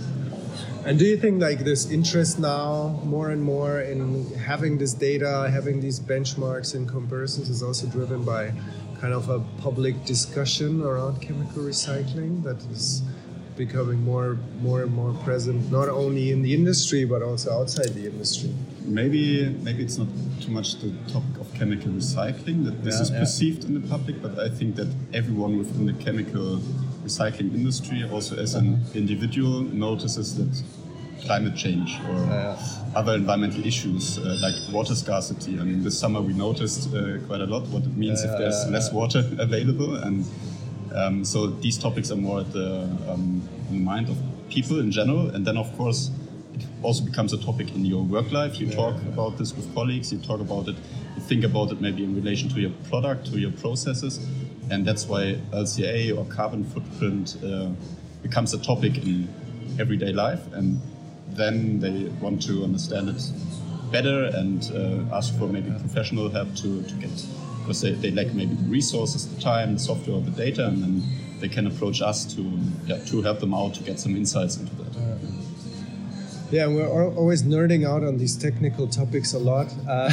And do you think like this interest now more and more in having this data, having these benchmarks and comparisons is also driven by kind of a public discussion around chemical recycling that is becoming more more and more present not only in the industry but also outside the industry. Maybe maybe it's not too much the topic of chemical recycling that this Yeah, is yeah. perceived in the public, but I think that everyone within the chemical recycling industry, also as an individual, notices that climate change or other environmental issues uh, like water scarcity. I mean, this summer we noticed uh, quite a lot what it means if there's less water available, and um, so these topics are more at the, um, in the mind of people in general, and then of course it also becomes a topic in your work life. You talk about this with colleagues. You talk about it. You think about it maybe in relation to your product, to your processes, and that's why LCA or carbon footprint uh, becomes a topic in everyday life. And then they want to understand it better and uh, ask for maybe professional help to, to get because they, they lack maybe the resources, the time, the software, the data, and then they can approach us to yeah, to help them out to get some insights into that. Yeah, we're always nerding out on these technical topics a lot, uh,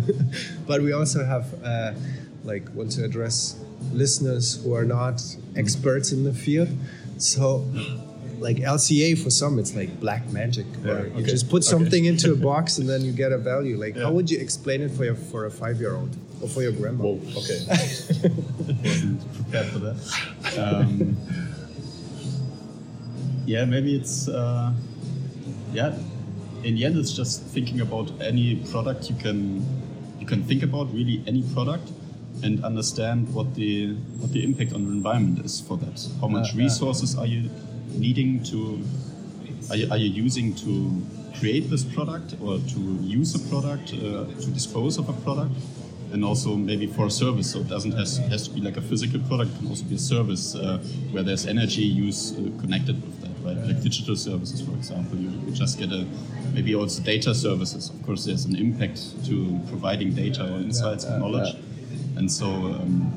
but we also have uh, like want to address listeners who are not experts in the field. So, like LCA for some, it's like black magic. Or you okay, just put okay. something into a box and then you get a value. Like, how would you explain it for your for a five year old or for your grandma? Whoa, okay. Wasn't prepared for that. Um, yeah, maybe it's uh, yeah. In the end, it's just thinking about any product you can you can think about really any product and understand what the what the impact on the environment is for that. How much Yeah, yeah. resources are you needing to are you, are you using to create this product or to use a product uh, to dispose of a product? And also maybe for a service. So it doesn't has, has to be like a physical product it can also be a service uh, where there's energy use uh, connected with that right? Like digital services for example you, you just get a maybe also data services. Of course there's an impact to providing data or insights and knowledge and so um,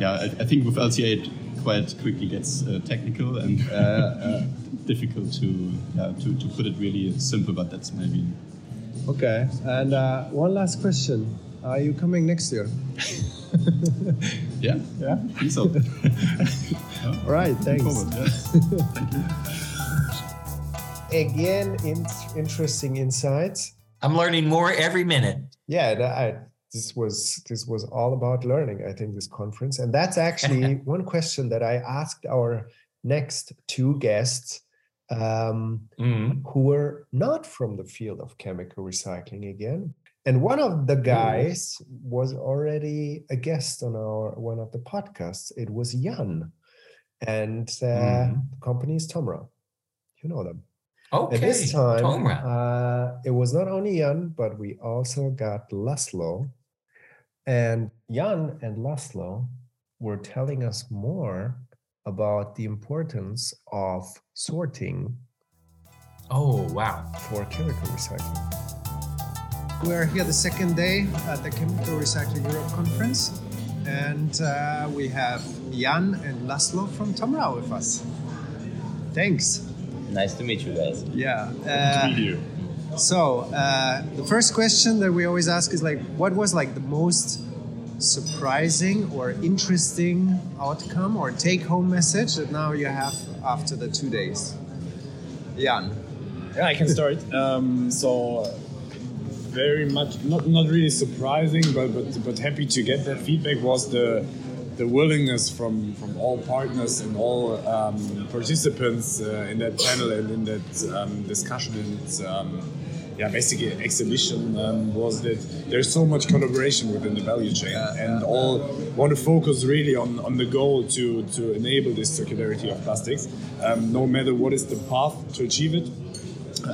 yeah I, I think with LCA it quite quickly gets uh, technical and uh, uh, difficult to, uh, to to put it really simple. But that's maybe Okay. And uh, one last question: Are you coming next year? yeah, Yeah. I think so. All right. Thanks. Forward, yes. Thank you. Again, in, interesting insights. I'm learning more every minute. Yeah, I, this was this was all about learning. I think this conference, and that's actually one question that I asked our next two guests, um, Mhm. who were not from the field of chemical recycling again. And one of the guys was already a guest on our one of the podcasts. It was Jan, and uh, Mhm. the company is Tomra. You know them. Okay. At this time, uh, it was not only Jan, but we also got Laszlo. And Jan and Laszlo were telling us more about the importance of sorting oh wow. for chemical recycling. We're here the second day at the Chemical Recycling Europe conference, and uh, we have Jan and Laszlo from Tomra with us. Thanks. Nice to meet you guys. Yeah. Uh, So uh, the first question that we always ask is like, what was like the most surprising or interesting outcome or take-home message that now you have after the two days? Jan. Yeah, I can start. Um, so very much not not really surprising, but but but happy to get that feedback was the the willingness from from all partners and all um, participants uh, in that panel and in that um, discussion and um, yeah, basically exhibition um, was that there's so much collaboration within the value chain and all want to focus really on, on the goal to, to enable this circularity of plastics, um, no matter what is the path to achieve it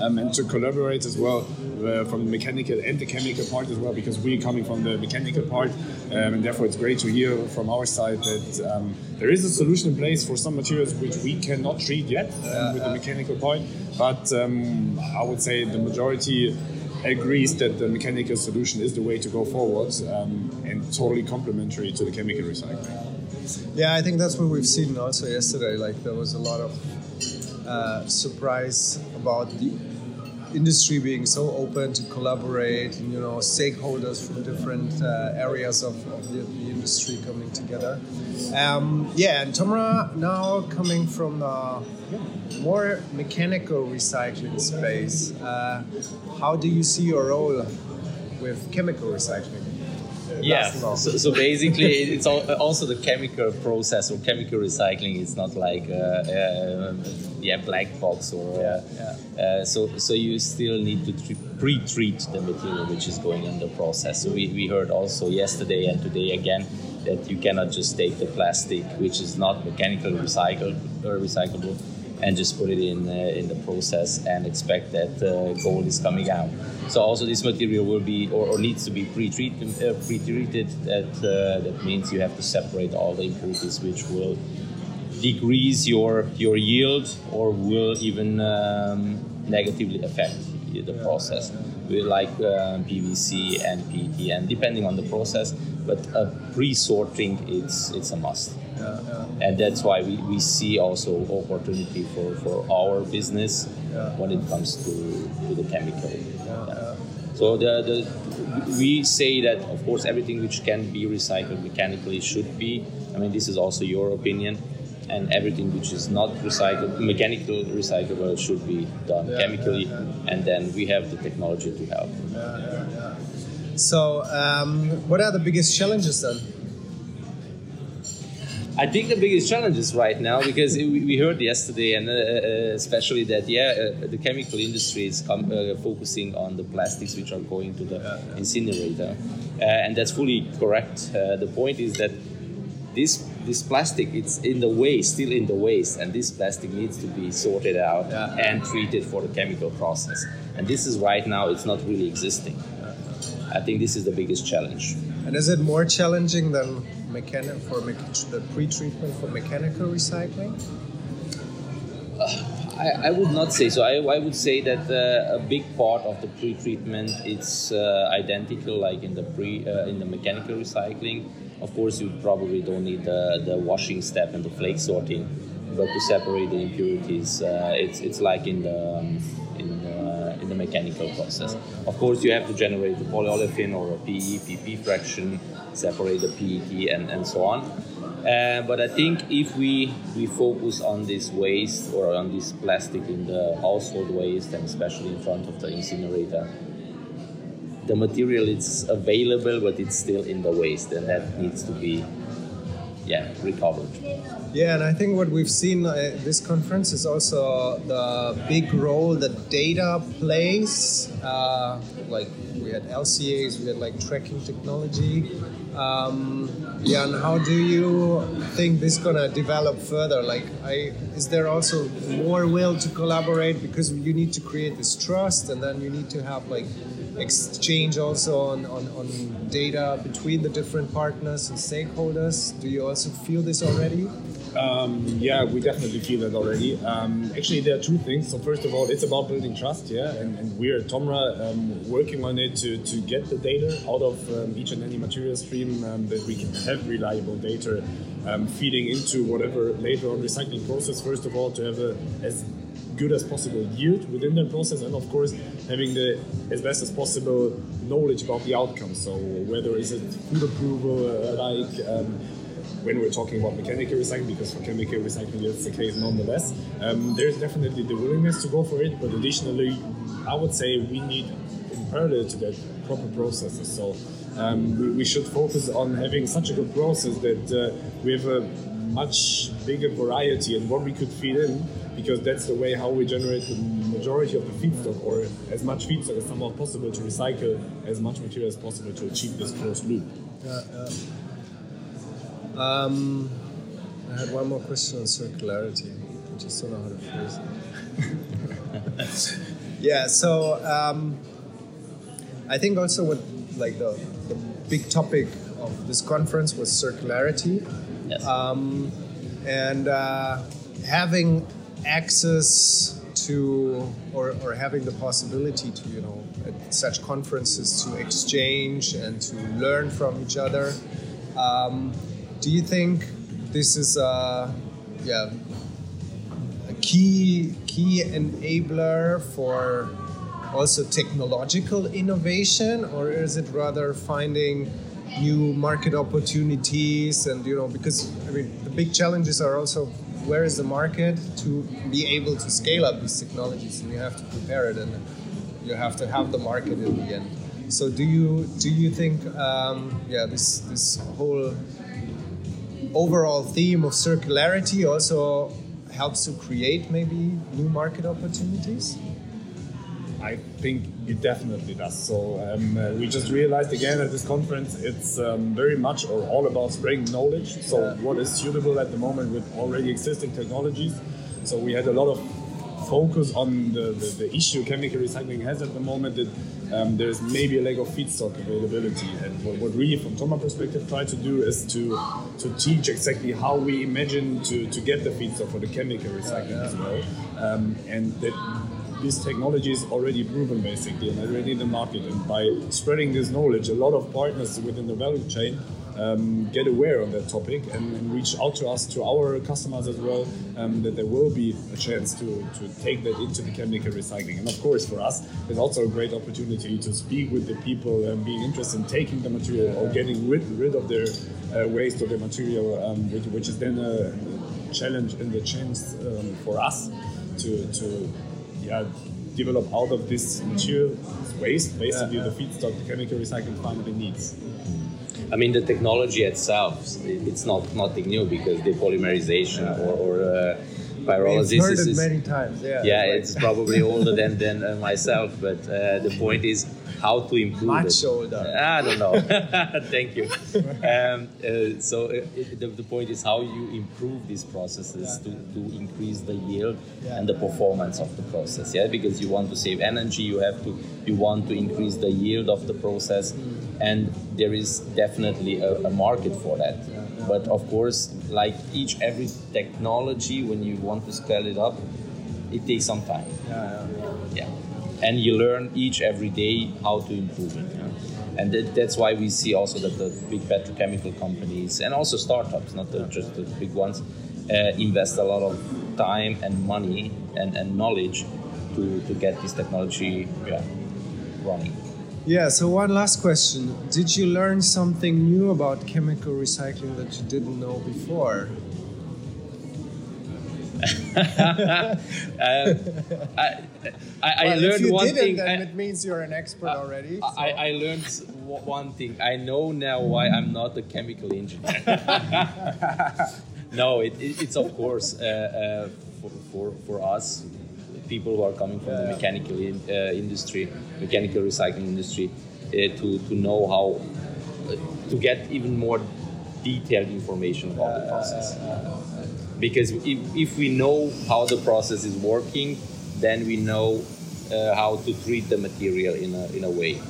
um, and to collaborate as well uh, from the mechanical and the chemical part as well, because we're coming from the mechanical part, um, and therefore it's great to hear from our side that um, there is a solution in place for some materials which we cannot treat yet um, with the mechanical part, but um, I would say the majority agrees that the mechanical solution is the way to go forward um, and totally complementary to the chemical recycling. Yeah, I think that's what we've seen also yesterday. Like there was a lot of uh, surprise about the industry being so open to collaborate, and you know, stakeholders from different uh, areas of, of the, the industry coming together. Um, yeah, and Tomra now coming from the more mechanical recycling space. Uh, how do you see your role with chemical recycling? Yeah. So, so basically, it's also the chemical process or chemical recycling. It's not like uh, uh, yeah black box or uh, uh, so so you still need to tre- pre-treat the material which is going in the process. So we, we heard also yesterday and today again that you cannot just take the plastic which is not mechanically recycled or recyclable and just put it in uh, in the process and expect that uh, gold is coming out. So also this material will be or, or needs to be pre-treated. Uh, pre-treated. That uh, that means you have to separate all the impurities, which will decrease your your yield or will even um, negatively affect the process. We like um, PVC and PET, and depending on the process, but uh, pre-sorting it's it's a must and that's why we, we see also opportunity for, for our business when it comes to, to the chemical. Yeah. So the, the we say that of course everything which can be recycled mechanically should be. I mean this is also your opinion, and everything which is not recycled mechanical recyclable should be done chemically, and then we have the technology to help. So, um, what are the biggest challenges then? I think the biggest challenge is right now because we we heard yesterday, and uh, uh, especially that yeah, uh, the chemical industry is com- uh, focusing on the plastics which are going to the incinerator, uh, and that's fully correct. Uh, the point is that this this plastic it's in the waste, still in the waste, and this plastic needs to be sorted out and treated for the chemical process. And this is right now it's not really existing. I think this is the biggest challenge. And is it more challenging than mechanic for mecha- the pre-treatment for mechanical recycling? I, I would not say so. I, I would say that uh, a big part of the pre-treatment it's uh, identical, like in the pre uh, in the mechanical recycling, Of course, you probably don't need the, the washing step and the flake sorting, but to separate the impurities, uh, it's, it's like in the um, in mechanical process. Of course, you have to generate the polyolefin or a PE, PP fraction, separate the PET, and, and so on. Uh, but I think if we, we focus on this waste or on this plastic in the household waste and especially in front of the incinerator, the material is available but it's still in the waste and that needs to be yeah recovered. Yeah, and I think what we've seen at this conference is also the big role that data plays. Uh, like we had LCAs, we had like tracking technology. Um, yeah, and how do you think this gonna develop further? Like, I is there also more will to collaborate because you need to create this trust, and then you need to have like exchange also on, on, on data between the different partners and stakeholders. Do you also feel this already? Um, yeah, we definitely feel that already. Um, actually, there are two things. So first of all, it's about building trust, yeah, and, and we're Tomra um, working on it to, to get the data out of um, each and any material stream um, that we can have reliable data um, feeding into whatever later on recycling process. First of all, to have a as good as possible yield within that process, and of course having the as best as possible knowledge about the outcome. So whether is it food approval, uh, like when we're talking about mechanical recycling, because for chemical recycling that's the case nonetheless. Um, there's definitely the willingness to go for it, but additionally, I would say we need in parallel to that proper processes. So um, we, we, should focus on having such a good process that uh, we have a much bigger variety and what we could feed in, because that's the way how we generate the majority of the feedstock, or as much feedstock as somehow possible to recycle as much material as possible to achieve this closed loop. Yeah, yeah. Um, I had one more question on circularity. I just don't know how to phrase it. yeah, so um, I think also what like the, the big topic of this conference was circularity. Yes. Um, and uh, having access to or, or having the possibility to you know at such conferences to exchange and to learn from each other um, do you think this is a yeah a key key enabler for also technological innovation? Or is it rather finding new market opportunities and you know because i mean the big challenges are also where is the market to be able to scale up these technologies? And you have to prepare it and you have to have the market in the end. So do you do you think um, yeah this this whole overall theme of circularity also helps to create maybe new market opportunities? I think it definitely does. So um, uh, we just realized again at this conference, it's um, very much or all about spreading knowledge. So yeah. what is suitable at the moment with already existing technologies. So we had a lot of focus on the, the, the issue chemical recycling has at the moment that um, there's maybe a lack of feedstock availability. And what, what we, from Tomra perspective, try to do is to to teach exactly how we imagine to, to get the feedstock for the chemical recycling as well. Um, and that this technology is already proven basically and already in the market. And by spreading this knowledge, a lot of partners within the value chain um, get aware of that topic and, and, reach out to us, to our customers as well, um, that there will be a chance to, to take that into the chemical recycling. And of course, for us, it's also a great opportunity to speak with the people um, being interested in taking the material or getting rid, rid of their uh, waste or their material, um, which, which, is then a challenge and the chance um, for us to, to yeah, develop out of this material waste, basically yeah. the feedstock the chemical recycling finally needs. I mean, the technology itself, it's not nothing new because the polymerization or, or uh, pyrolysis We've heard is, it many times. Yeah, yeah, it's probably older than than uh, myself. But uh, the point is how to improve Much it. older. I don't know. Thank you. Um, uh, so uh, it, the, the, point is how you improve these processes yeah. to, to increase the yield yeah. and the performance of the process. Yeah, because you want to save energy, you have to you want to increase the yield of the process. Mm and there is definitely a, a market for that. But of course, like each every technology, when you want to scale it up, it takes some time. Yeah, yeah. yeah. And you learn each every day how to improve it. Yeah. and that, that's why we see also that the big petrochemical companies and also startups, not the, just the big ones, uh, invest a lot of time and money and, and knowledge to, to get this technology yeah, running. Yeah, so one last question. Did you learn something new about chemical recycling that you didn't know before? um, I, I, I Well, if learned you one didn't, thing. then I, it means you're an expert already. I, I learned one thing. I know now why I'm not a chemical engineer. no, it, it, it's of course uh, uh, for, for, for us, people who are coming from the mechanical in, uh, industry, mechanical recycling industry, uh, to, to know how, uh, to get even more detailed information about the process. Because if, if we know how the process is working, then we know uh, how to treat the material in a, in a way.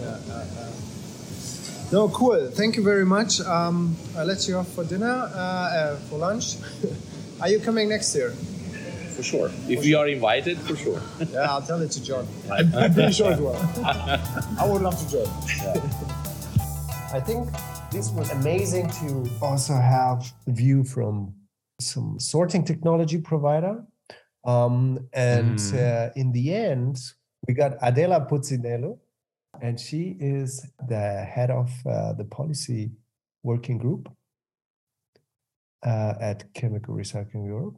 No, cool. Thank you very much. Um, I'll let you off for dinner, uh, uh, for lunch. Are you coming next year? For sure. If we are invited, for sure. Yeah, I'll tell it to John. I'm, I'm pretty sure as well. I would love to join. I think this was amazing to also have the view from some sorting technology provider. Um, and uh, in the end, we got Adela Putinelu, and she is the head of uh, the policy working group uh, at Chemical Recycling Europe.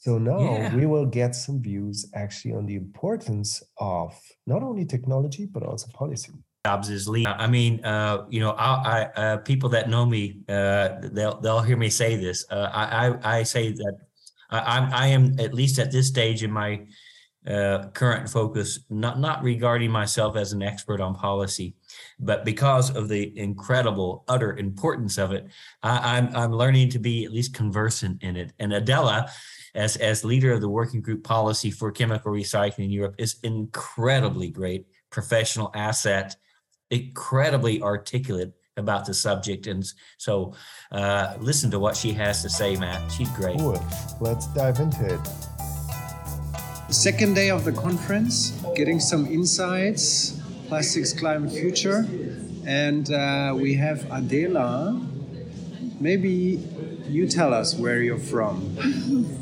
So now Yeah. we will get some views actually on the importance of not only technology but also policy. jobs is lead. I mean, uh, you know, I, I uh, people that know me, uh, they'll they'll hear me say this. Uh, I, I I say that I, I'm I am at least at this stage in my uh, current focus, not not regarding myself as an expert on policy, but because of the incredible utter importance of it, I, I'm I'm learning to be at least conversant in it. And Adela. As, as leader of the working group policy for chemical recycling in Europe is incredibly great professional asset incredibly articulate about the subject. And so uh, listen to what she has to say, Matt. She's great. Cool. Let's dive into it. Second day of the conference, getting some insights, plastics, climate, future, and uh, we have Adela. Maybe you tell us where you're from.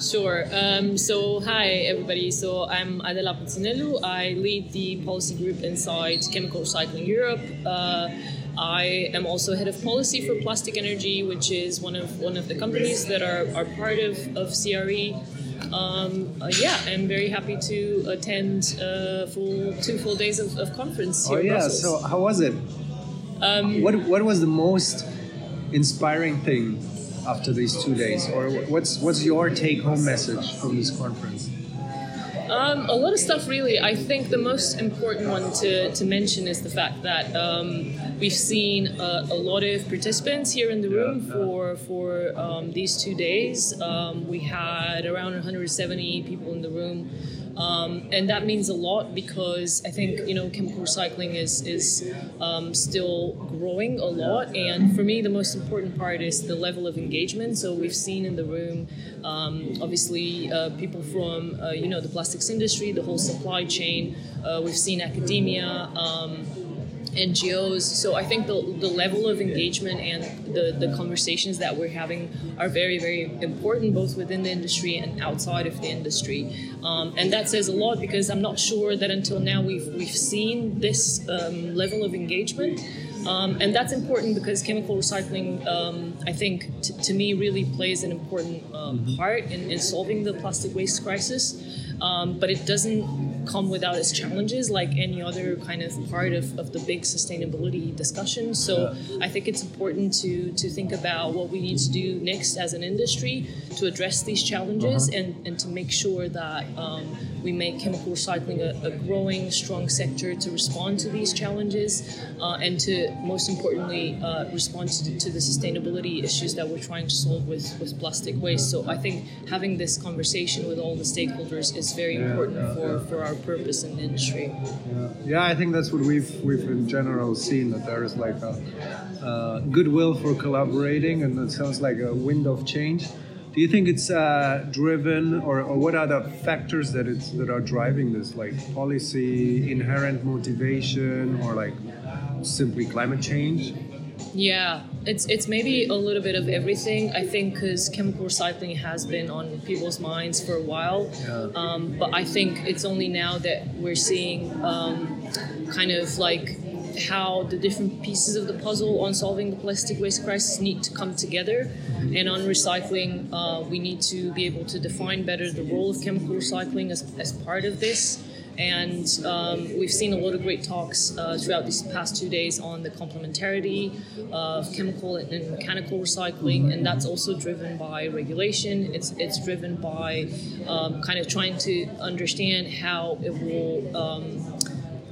Sure. Um, so, hi everybody. So, I'm Adela Putinelu. I lead the policy group inside Chemical Recycling Europe. Uh, I am also head of policy for Plastic Energy, which is one of one of the companies that are, are part of, of CRE. Um, uh, yeah, I'm very happy to attend uh, full two full days of, of conference Oh yeah. Brussels. So how was it? Um, What What was the most inspiring thing after these two days, or what's what's your take home message from this conference? Um, a lot of stuff, really. I think the most important one to, to mention is the fact that um, we've seen uh, a lot of participants here in the room for for um, these two days. Um, we had around 170 people in the room. Um, and that means a lot because I think you know chemical recycling is is um, still growing a lot, and for me the most important part is the level of engagement. So we've seen in the room, um, obviously, uh, people from uh, you know the plastics industry, the whole supply chain. Uh, we've seen academia. NGOs. So I think the, the level of engagement and the, the conversations that we're having are very, very important, both within the industry and outside of the industry. Um, and that says a lot because I'm not sure that until now we've, we've seen this um, level of engagement. Um, and that's important because chemical recycling, um, I think, t- to me, really plays an important um, part in, in solving the plastic waste crisis. Um, but it doesn't come without its challenges, like any other kind of part of, of the big sustainability discussion. So I think it's important to to think about what we need to do next as an industry to address these challenges and, and to make sure that um, we make chemical recycling a, a growing, strong sector to respond to these challenges uh, and to, most importantly, uh, respond to, to the sustainability issues that we're trying to solve with, with plastic waste. So I think having this conversation with all the stakeholders is very important for, for our purpose in the industry. Yeah. yeah, I think that's what we've we've in general seen that there is like a uh, goodwill for collaborating, and it sounds like a wind of change. Do you think it's uh, driven, or, or what are the factors that it's that are driving this, like policy, inherent motivation, or like simply climate change? Yeah, it's it's maybe a little bit of everything. I think because chemical recycling has been on people's minds for a while, Yeah. um, but I think it's only now that we're seeing um, kind of like how the different pieces of the puzzle on solving the plastic waste crisis need to come together. And on recycling, uh, we need to be able to define better the role of chemical recycling as, as part of this. And um, we've seen a lot of great talks uh, throughout these past two days on the complementarity of chemical and, mechanical recycling, and that's also driven by regulation. It's it's driven by um, kind of trying to understand how it will. Um,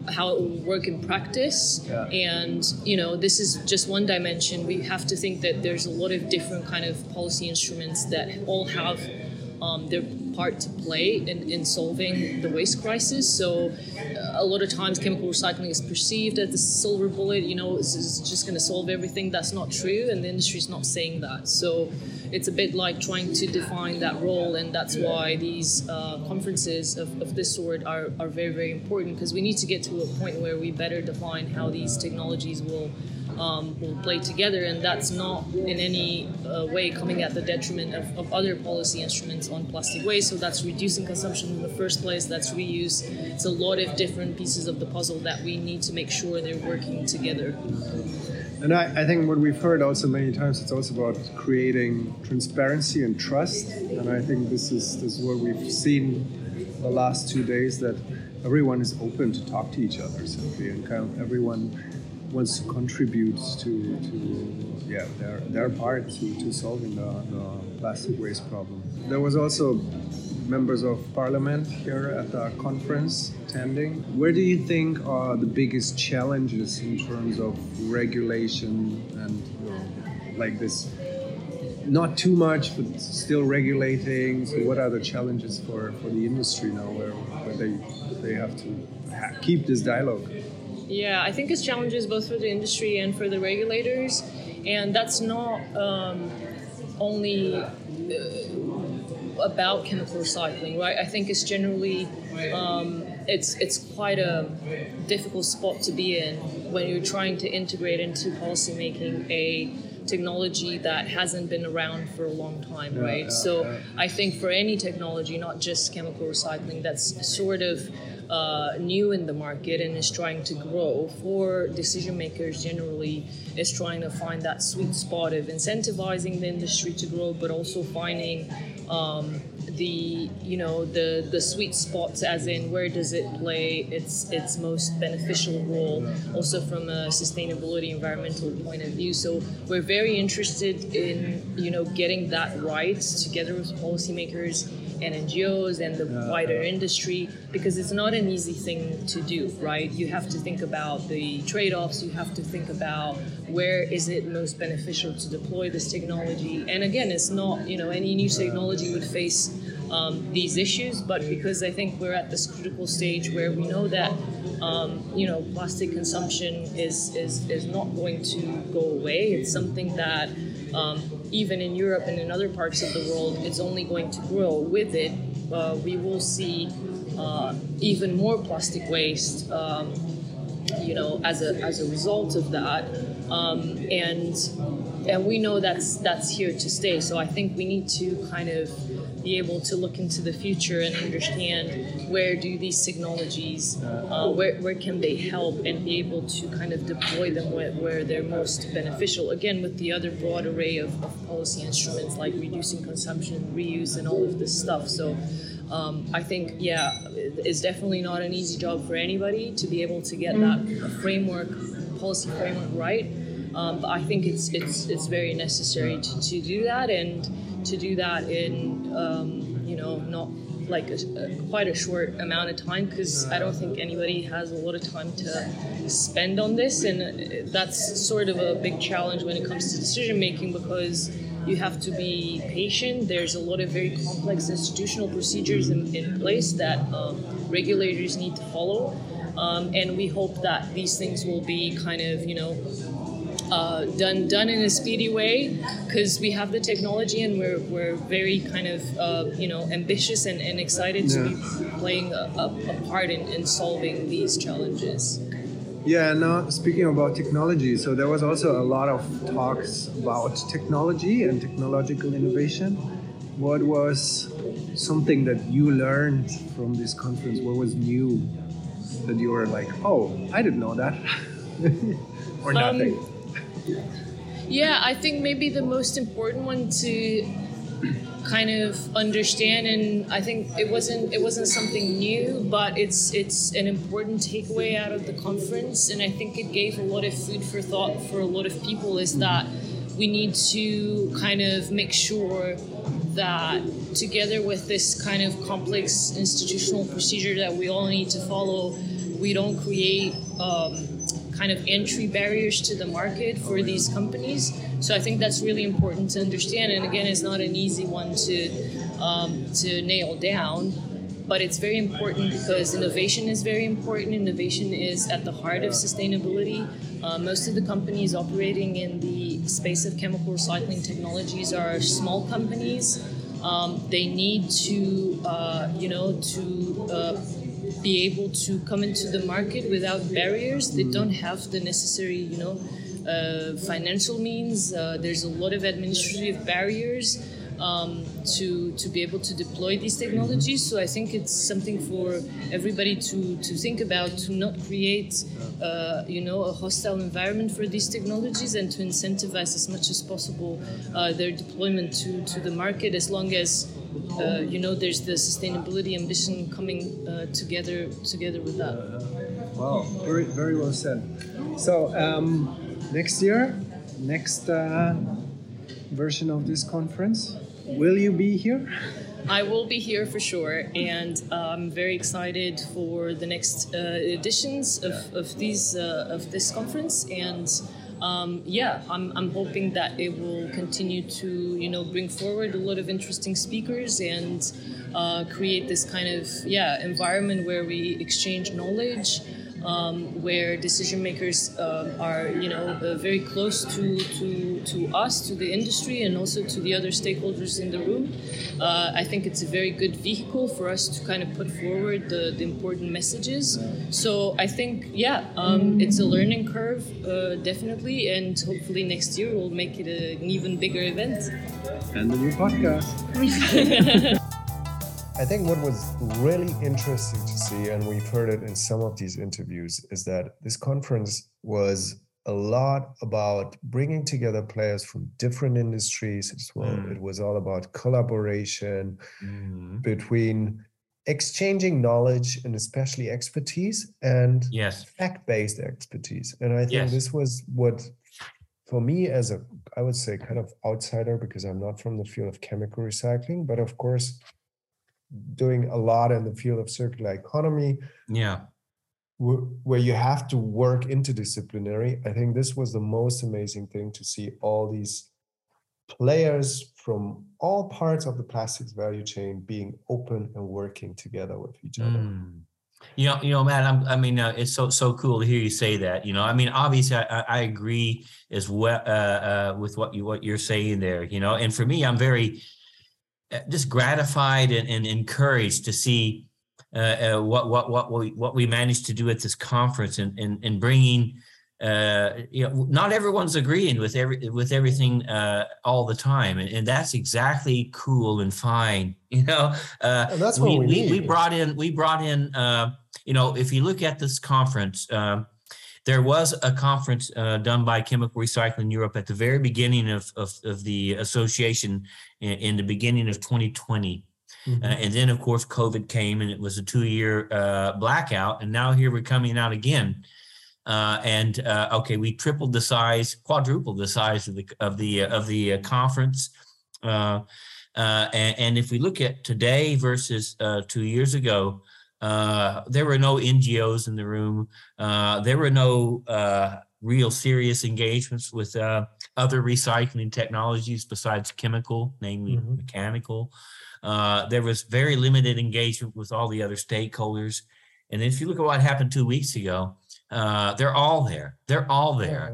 how it will work in practice Yeah. and you know this is just one dimension we have to think that there's a lot of different kind of policy instruments that all have um, their part to play in, in solving the waste crisis. So uh, a lot of times chemical recycling is perceived as the silver bullet you know it's, it's just going to solve everything. That's not true and the industry is not saying that. So it's a bit like trying to define that role and that's why these uh, conferences of, of this sort are, are very very important because we need to get to a point where we better define how these technologies will um, will play together and that's not in any uh, way coming at the detriment of, of other policy instruments on plastic waste. So that's reducing consumption in the first place. That's reuse. It's a lot of different pieces of the puzzle that we need to make sure they're working together. And I, I think what we've heard also many times, it's also about creating transparency and trust. And I think this is this is what we've seen the last two days that everyone is open to talk to each other simply, and kind of everyone wants to contribute to to yeah their their part to, to solving the, the plastic waste problem. There was also members of parliament here at the conference attending. Where do you think are the biggest challenges in terms of regulation and you know, like this? Not too much, but still regulating. So, what are the challenges for, for the industry now, where, where they they have to keep this dialogue? Yeah, I think it's challenges both for the industry and for the regulators, and that's not um, only uh, about chemical recycling, right? I think it's generally um, it's it's quite a difficult spot to be in when you're trying to integrate into policymaking a technology that hasn't been around for a long time, Yeah, right? yeah, so yeah. I think for any technology, not just chemical recycling, that's sort of uh, new in the market and is trying to grow for decision makers generally is trying to find that sweet spot of incentivizing the industry to grow but also finding um, the you know the the sweet spots as in where does it play its its most beneficial role also from a sustainability environmental point of view. So we're very interested in you know getting that right together with policymakers and NGOs and the wider industry because it's not an easy thing to do, right? You have to think about the trade offs, you have to think about where is it most beneficial to deploy this technology. And again, it's not, you know, any new technology would face um, these issues, but because I think we're at this critical stage where we know that. Um, you know, plastic consumption is, is, is not going to go away. It's something that um, even in Europe and in other parts of the world, it's only going to grow. With it, uh, we will see uh, even more plastic waste. Um, you know, as a as a result of that, um, and and we know that's that's here to stay. So I think we need to kind of be able to look into the future and understand where do these technologies, uh, where, where can they help, and be able to kind of deploy them where, where they're most beneficial. Again, with the other broad array of, of policy instruments like reducing consumption, reuse, and all of this stuff. So. Um, I think, yeah, it's definitely not an easy job for anybody to be able to get that framework, policy framework right. Um, but I think it's it's it's very necessary to, to do that and to do that in um, you know not like a, a, quite a short amount of time because I don't think anybody has a lot of time to spend on this and that's sort of a big challenge when it comes to decision making because you have to be patient. There's a lot of very complex institutional procedures in, in place that um, regulators need to follow. Um, and we hope that these things will be kind of, you know, uh, done done in a speedy way because we have the technology and we're, we're very kind of uh, you know ambitious and, and excited to be playing a, a, a part in, in solving these challenges. Yeah, now speaking about technology, so there was also a lot of talks about technology and technological innovation. What was something that you learned from this conference? What was new that you were like, oh, I didn't know that? or Um, nothing? Yeah, I think maybe the most important one to kind of understand and I think it wasn't it wasn't something new, but it's it's an important takeaway out of the conference and I think it gave a lot of food for thought for a lot of people is that we need to kind of make sure that together with this kind of complex institutional procedure that we all need to follow, we don't create um, kind of entry barriers to the market for these companies. So I think that's really important to understand. And again, it's not an easy one to um, to nail down, but it's very important because innovation is very important. Innovation is at the heart of sustainability. Uh, most of the companies operating in the space of chemical recycling technologies are small companies. Um, they need to, uh, you know, to uh, be able to come into the market without barriers. They don't have the necessary, you know, uh, financial means. Uh, there's a lot of administrative barriers um, to to be able to deploy these technologies. So I think it's something for everybody to to think about to not create, uh, you know, a hostile environment for these technologies and to incentivize as much as possible uh, their deployment to to the market as long as. Uh, you know, there's the sustainability ambition coming uh, together together with that. Wow, very very well said. So um, next year, next uh, version of this conference, will you be here? I will be here for sure, and I'm very excited for the next uh, editions of, of these uh, of this conference. And um, yeah, I'm, I'm hoping that it will continue to you know bring forward a lot of interesting speakers and uh, create this kind of yeah environment where we exchange knowledge. Um, where decision makers um, are, you know, uh, very close to, to, to us, to the industry, and also to the other stakeholders in the room. Uh, I think it's a very good vehicle for us to kind of put forward the, the important messages. So I think, yeah, um, it's a learning curve, uh, definitely, and hopefully next year we'll make it a, an even bigger event. And the new podcast. I think what was really interesting to see, and we've heard it in some of these interviews, is that this conference was a lot about bringing together players from different industries as well. Mm. It was all about collaboration Mhm. between exchanging knowledge and especially expertise and Yes. fact-based expertise. And I think Yes. this was what for me as a I would say kind of outsider because I'm not from the field of chemical recycling, but of course doing a lot in the field of circular economy Yeah. where you have to work interdisciplinary. I think this was the most amazing thing to see all these players from all parts of the plastics value chain being open and working together with each other. Mm. You know, you know, Matt. I'm, I mean, uh, it's so so cool to hear you say that. You know, I mean, obviously, I, I agree as well uh, uh, with what you what you're saying there. You know, and for me, I'm very just gratified and, and encouraged to see uh, uh, what what what we what we managed to do at this conference and and, and bringing. Uh, you know, not everyone's agreeing with every with everything uh, all the time, and, and that's exactly cool and fine. You know, uh, that's what we we, we brought in we brought in uh, you know if you look at this conference um, there was a conference uh, done by chemical recycling europe at the very beginning of, of, of the association in, in the beginning of 2020 Mm-hmm. uh, and then of course covid came and it was a two-year uh, blackout and now here we're coming out again. Uh, and uh, okay we tripled the size quadrupled the size of the of the of the uh, conference. Uh, uh, and, and if we look at today versus uh, two years ago, uh, there were no NGOs in the room. Uh, there were no uh, real serious engagements with uh, other recycling technologies besides chemical, namely Mhm. mechanical. Uh, there was very limited engagement with all the other stakeholders. And if you look at what happened two weeks ago, Uh, they're all there. They're all there,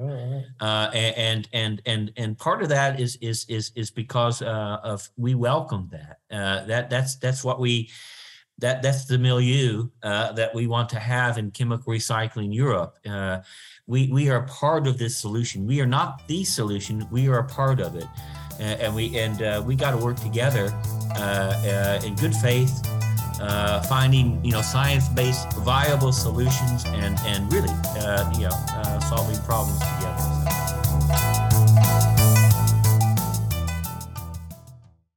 uh, and and and and part of that is is is is because uh, of we welcome that. Uh, that that's that's what we that that's the milieu uh, that we want to have in chemical recycling Europe. Uh, we we are part of this solution. We are not the solution. We are a part of it, and we and we got to work together in good faith uh, finding you know science-based viable solutions and and really uh, you know uh, solving problems together. So.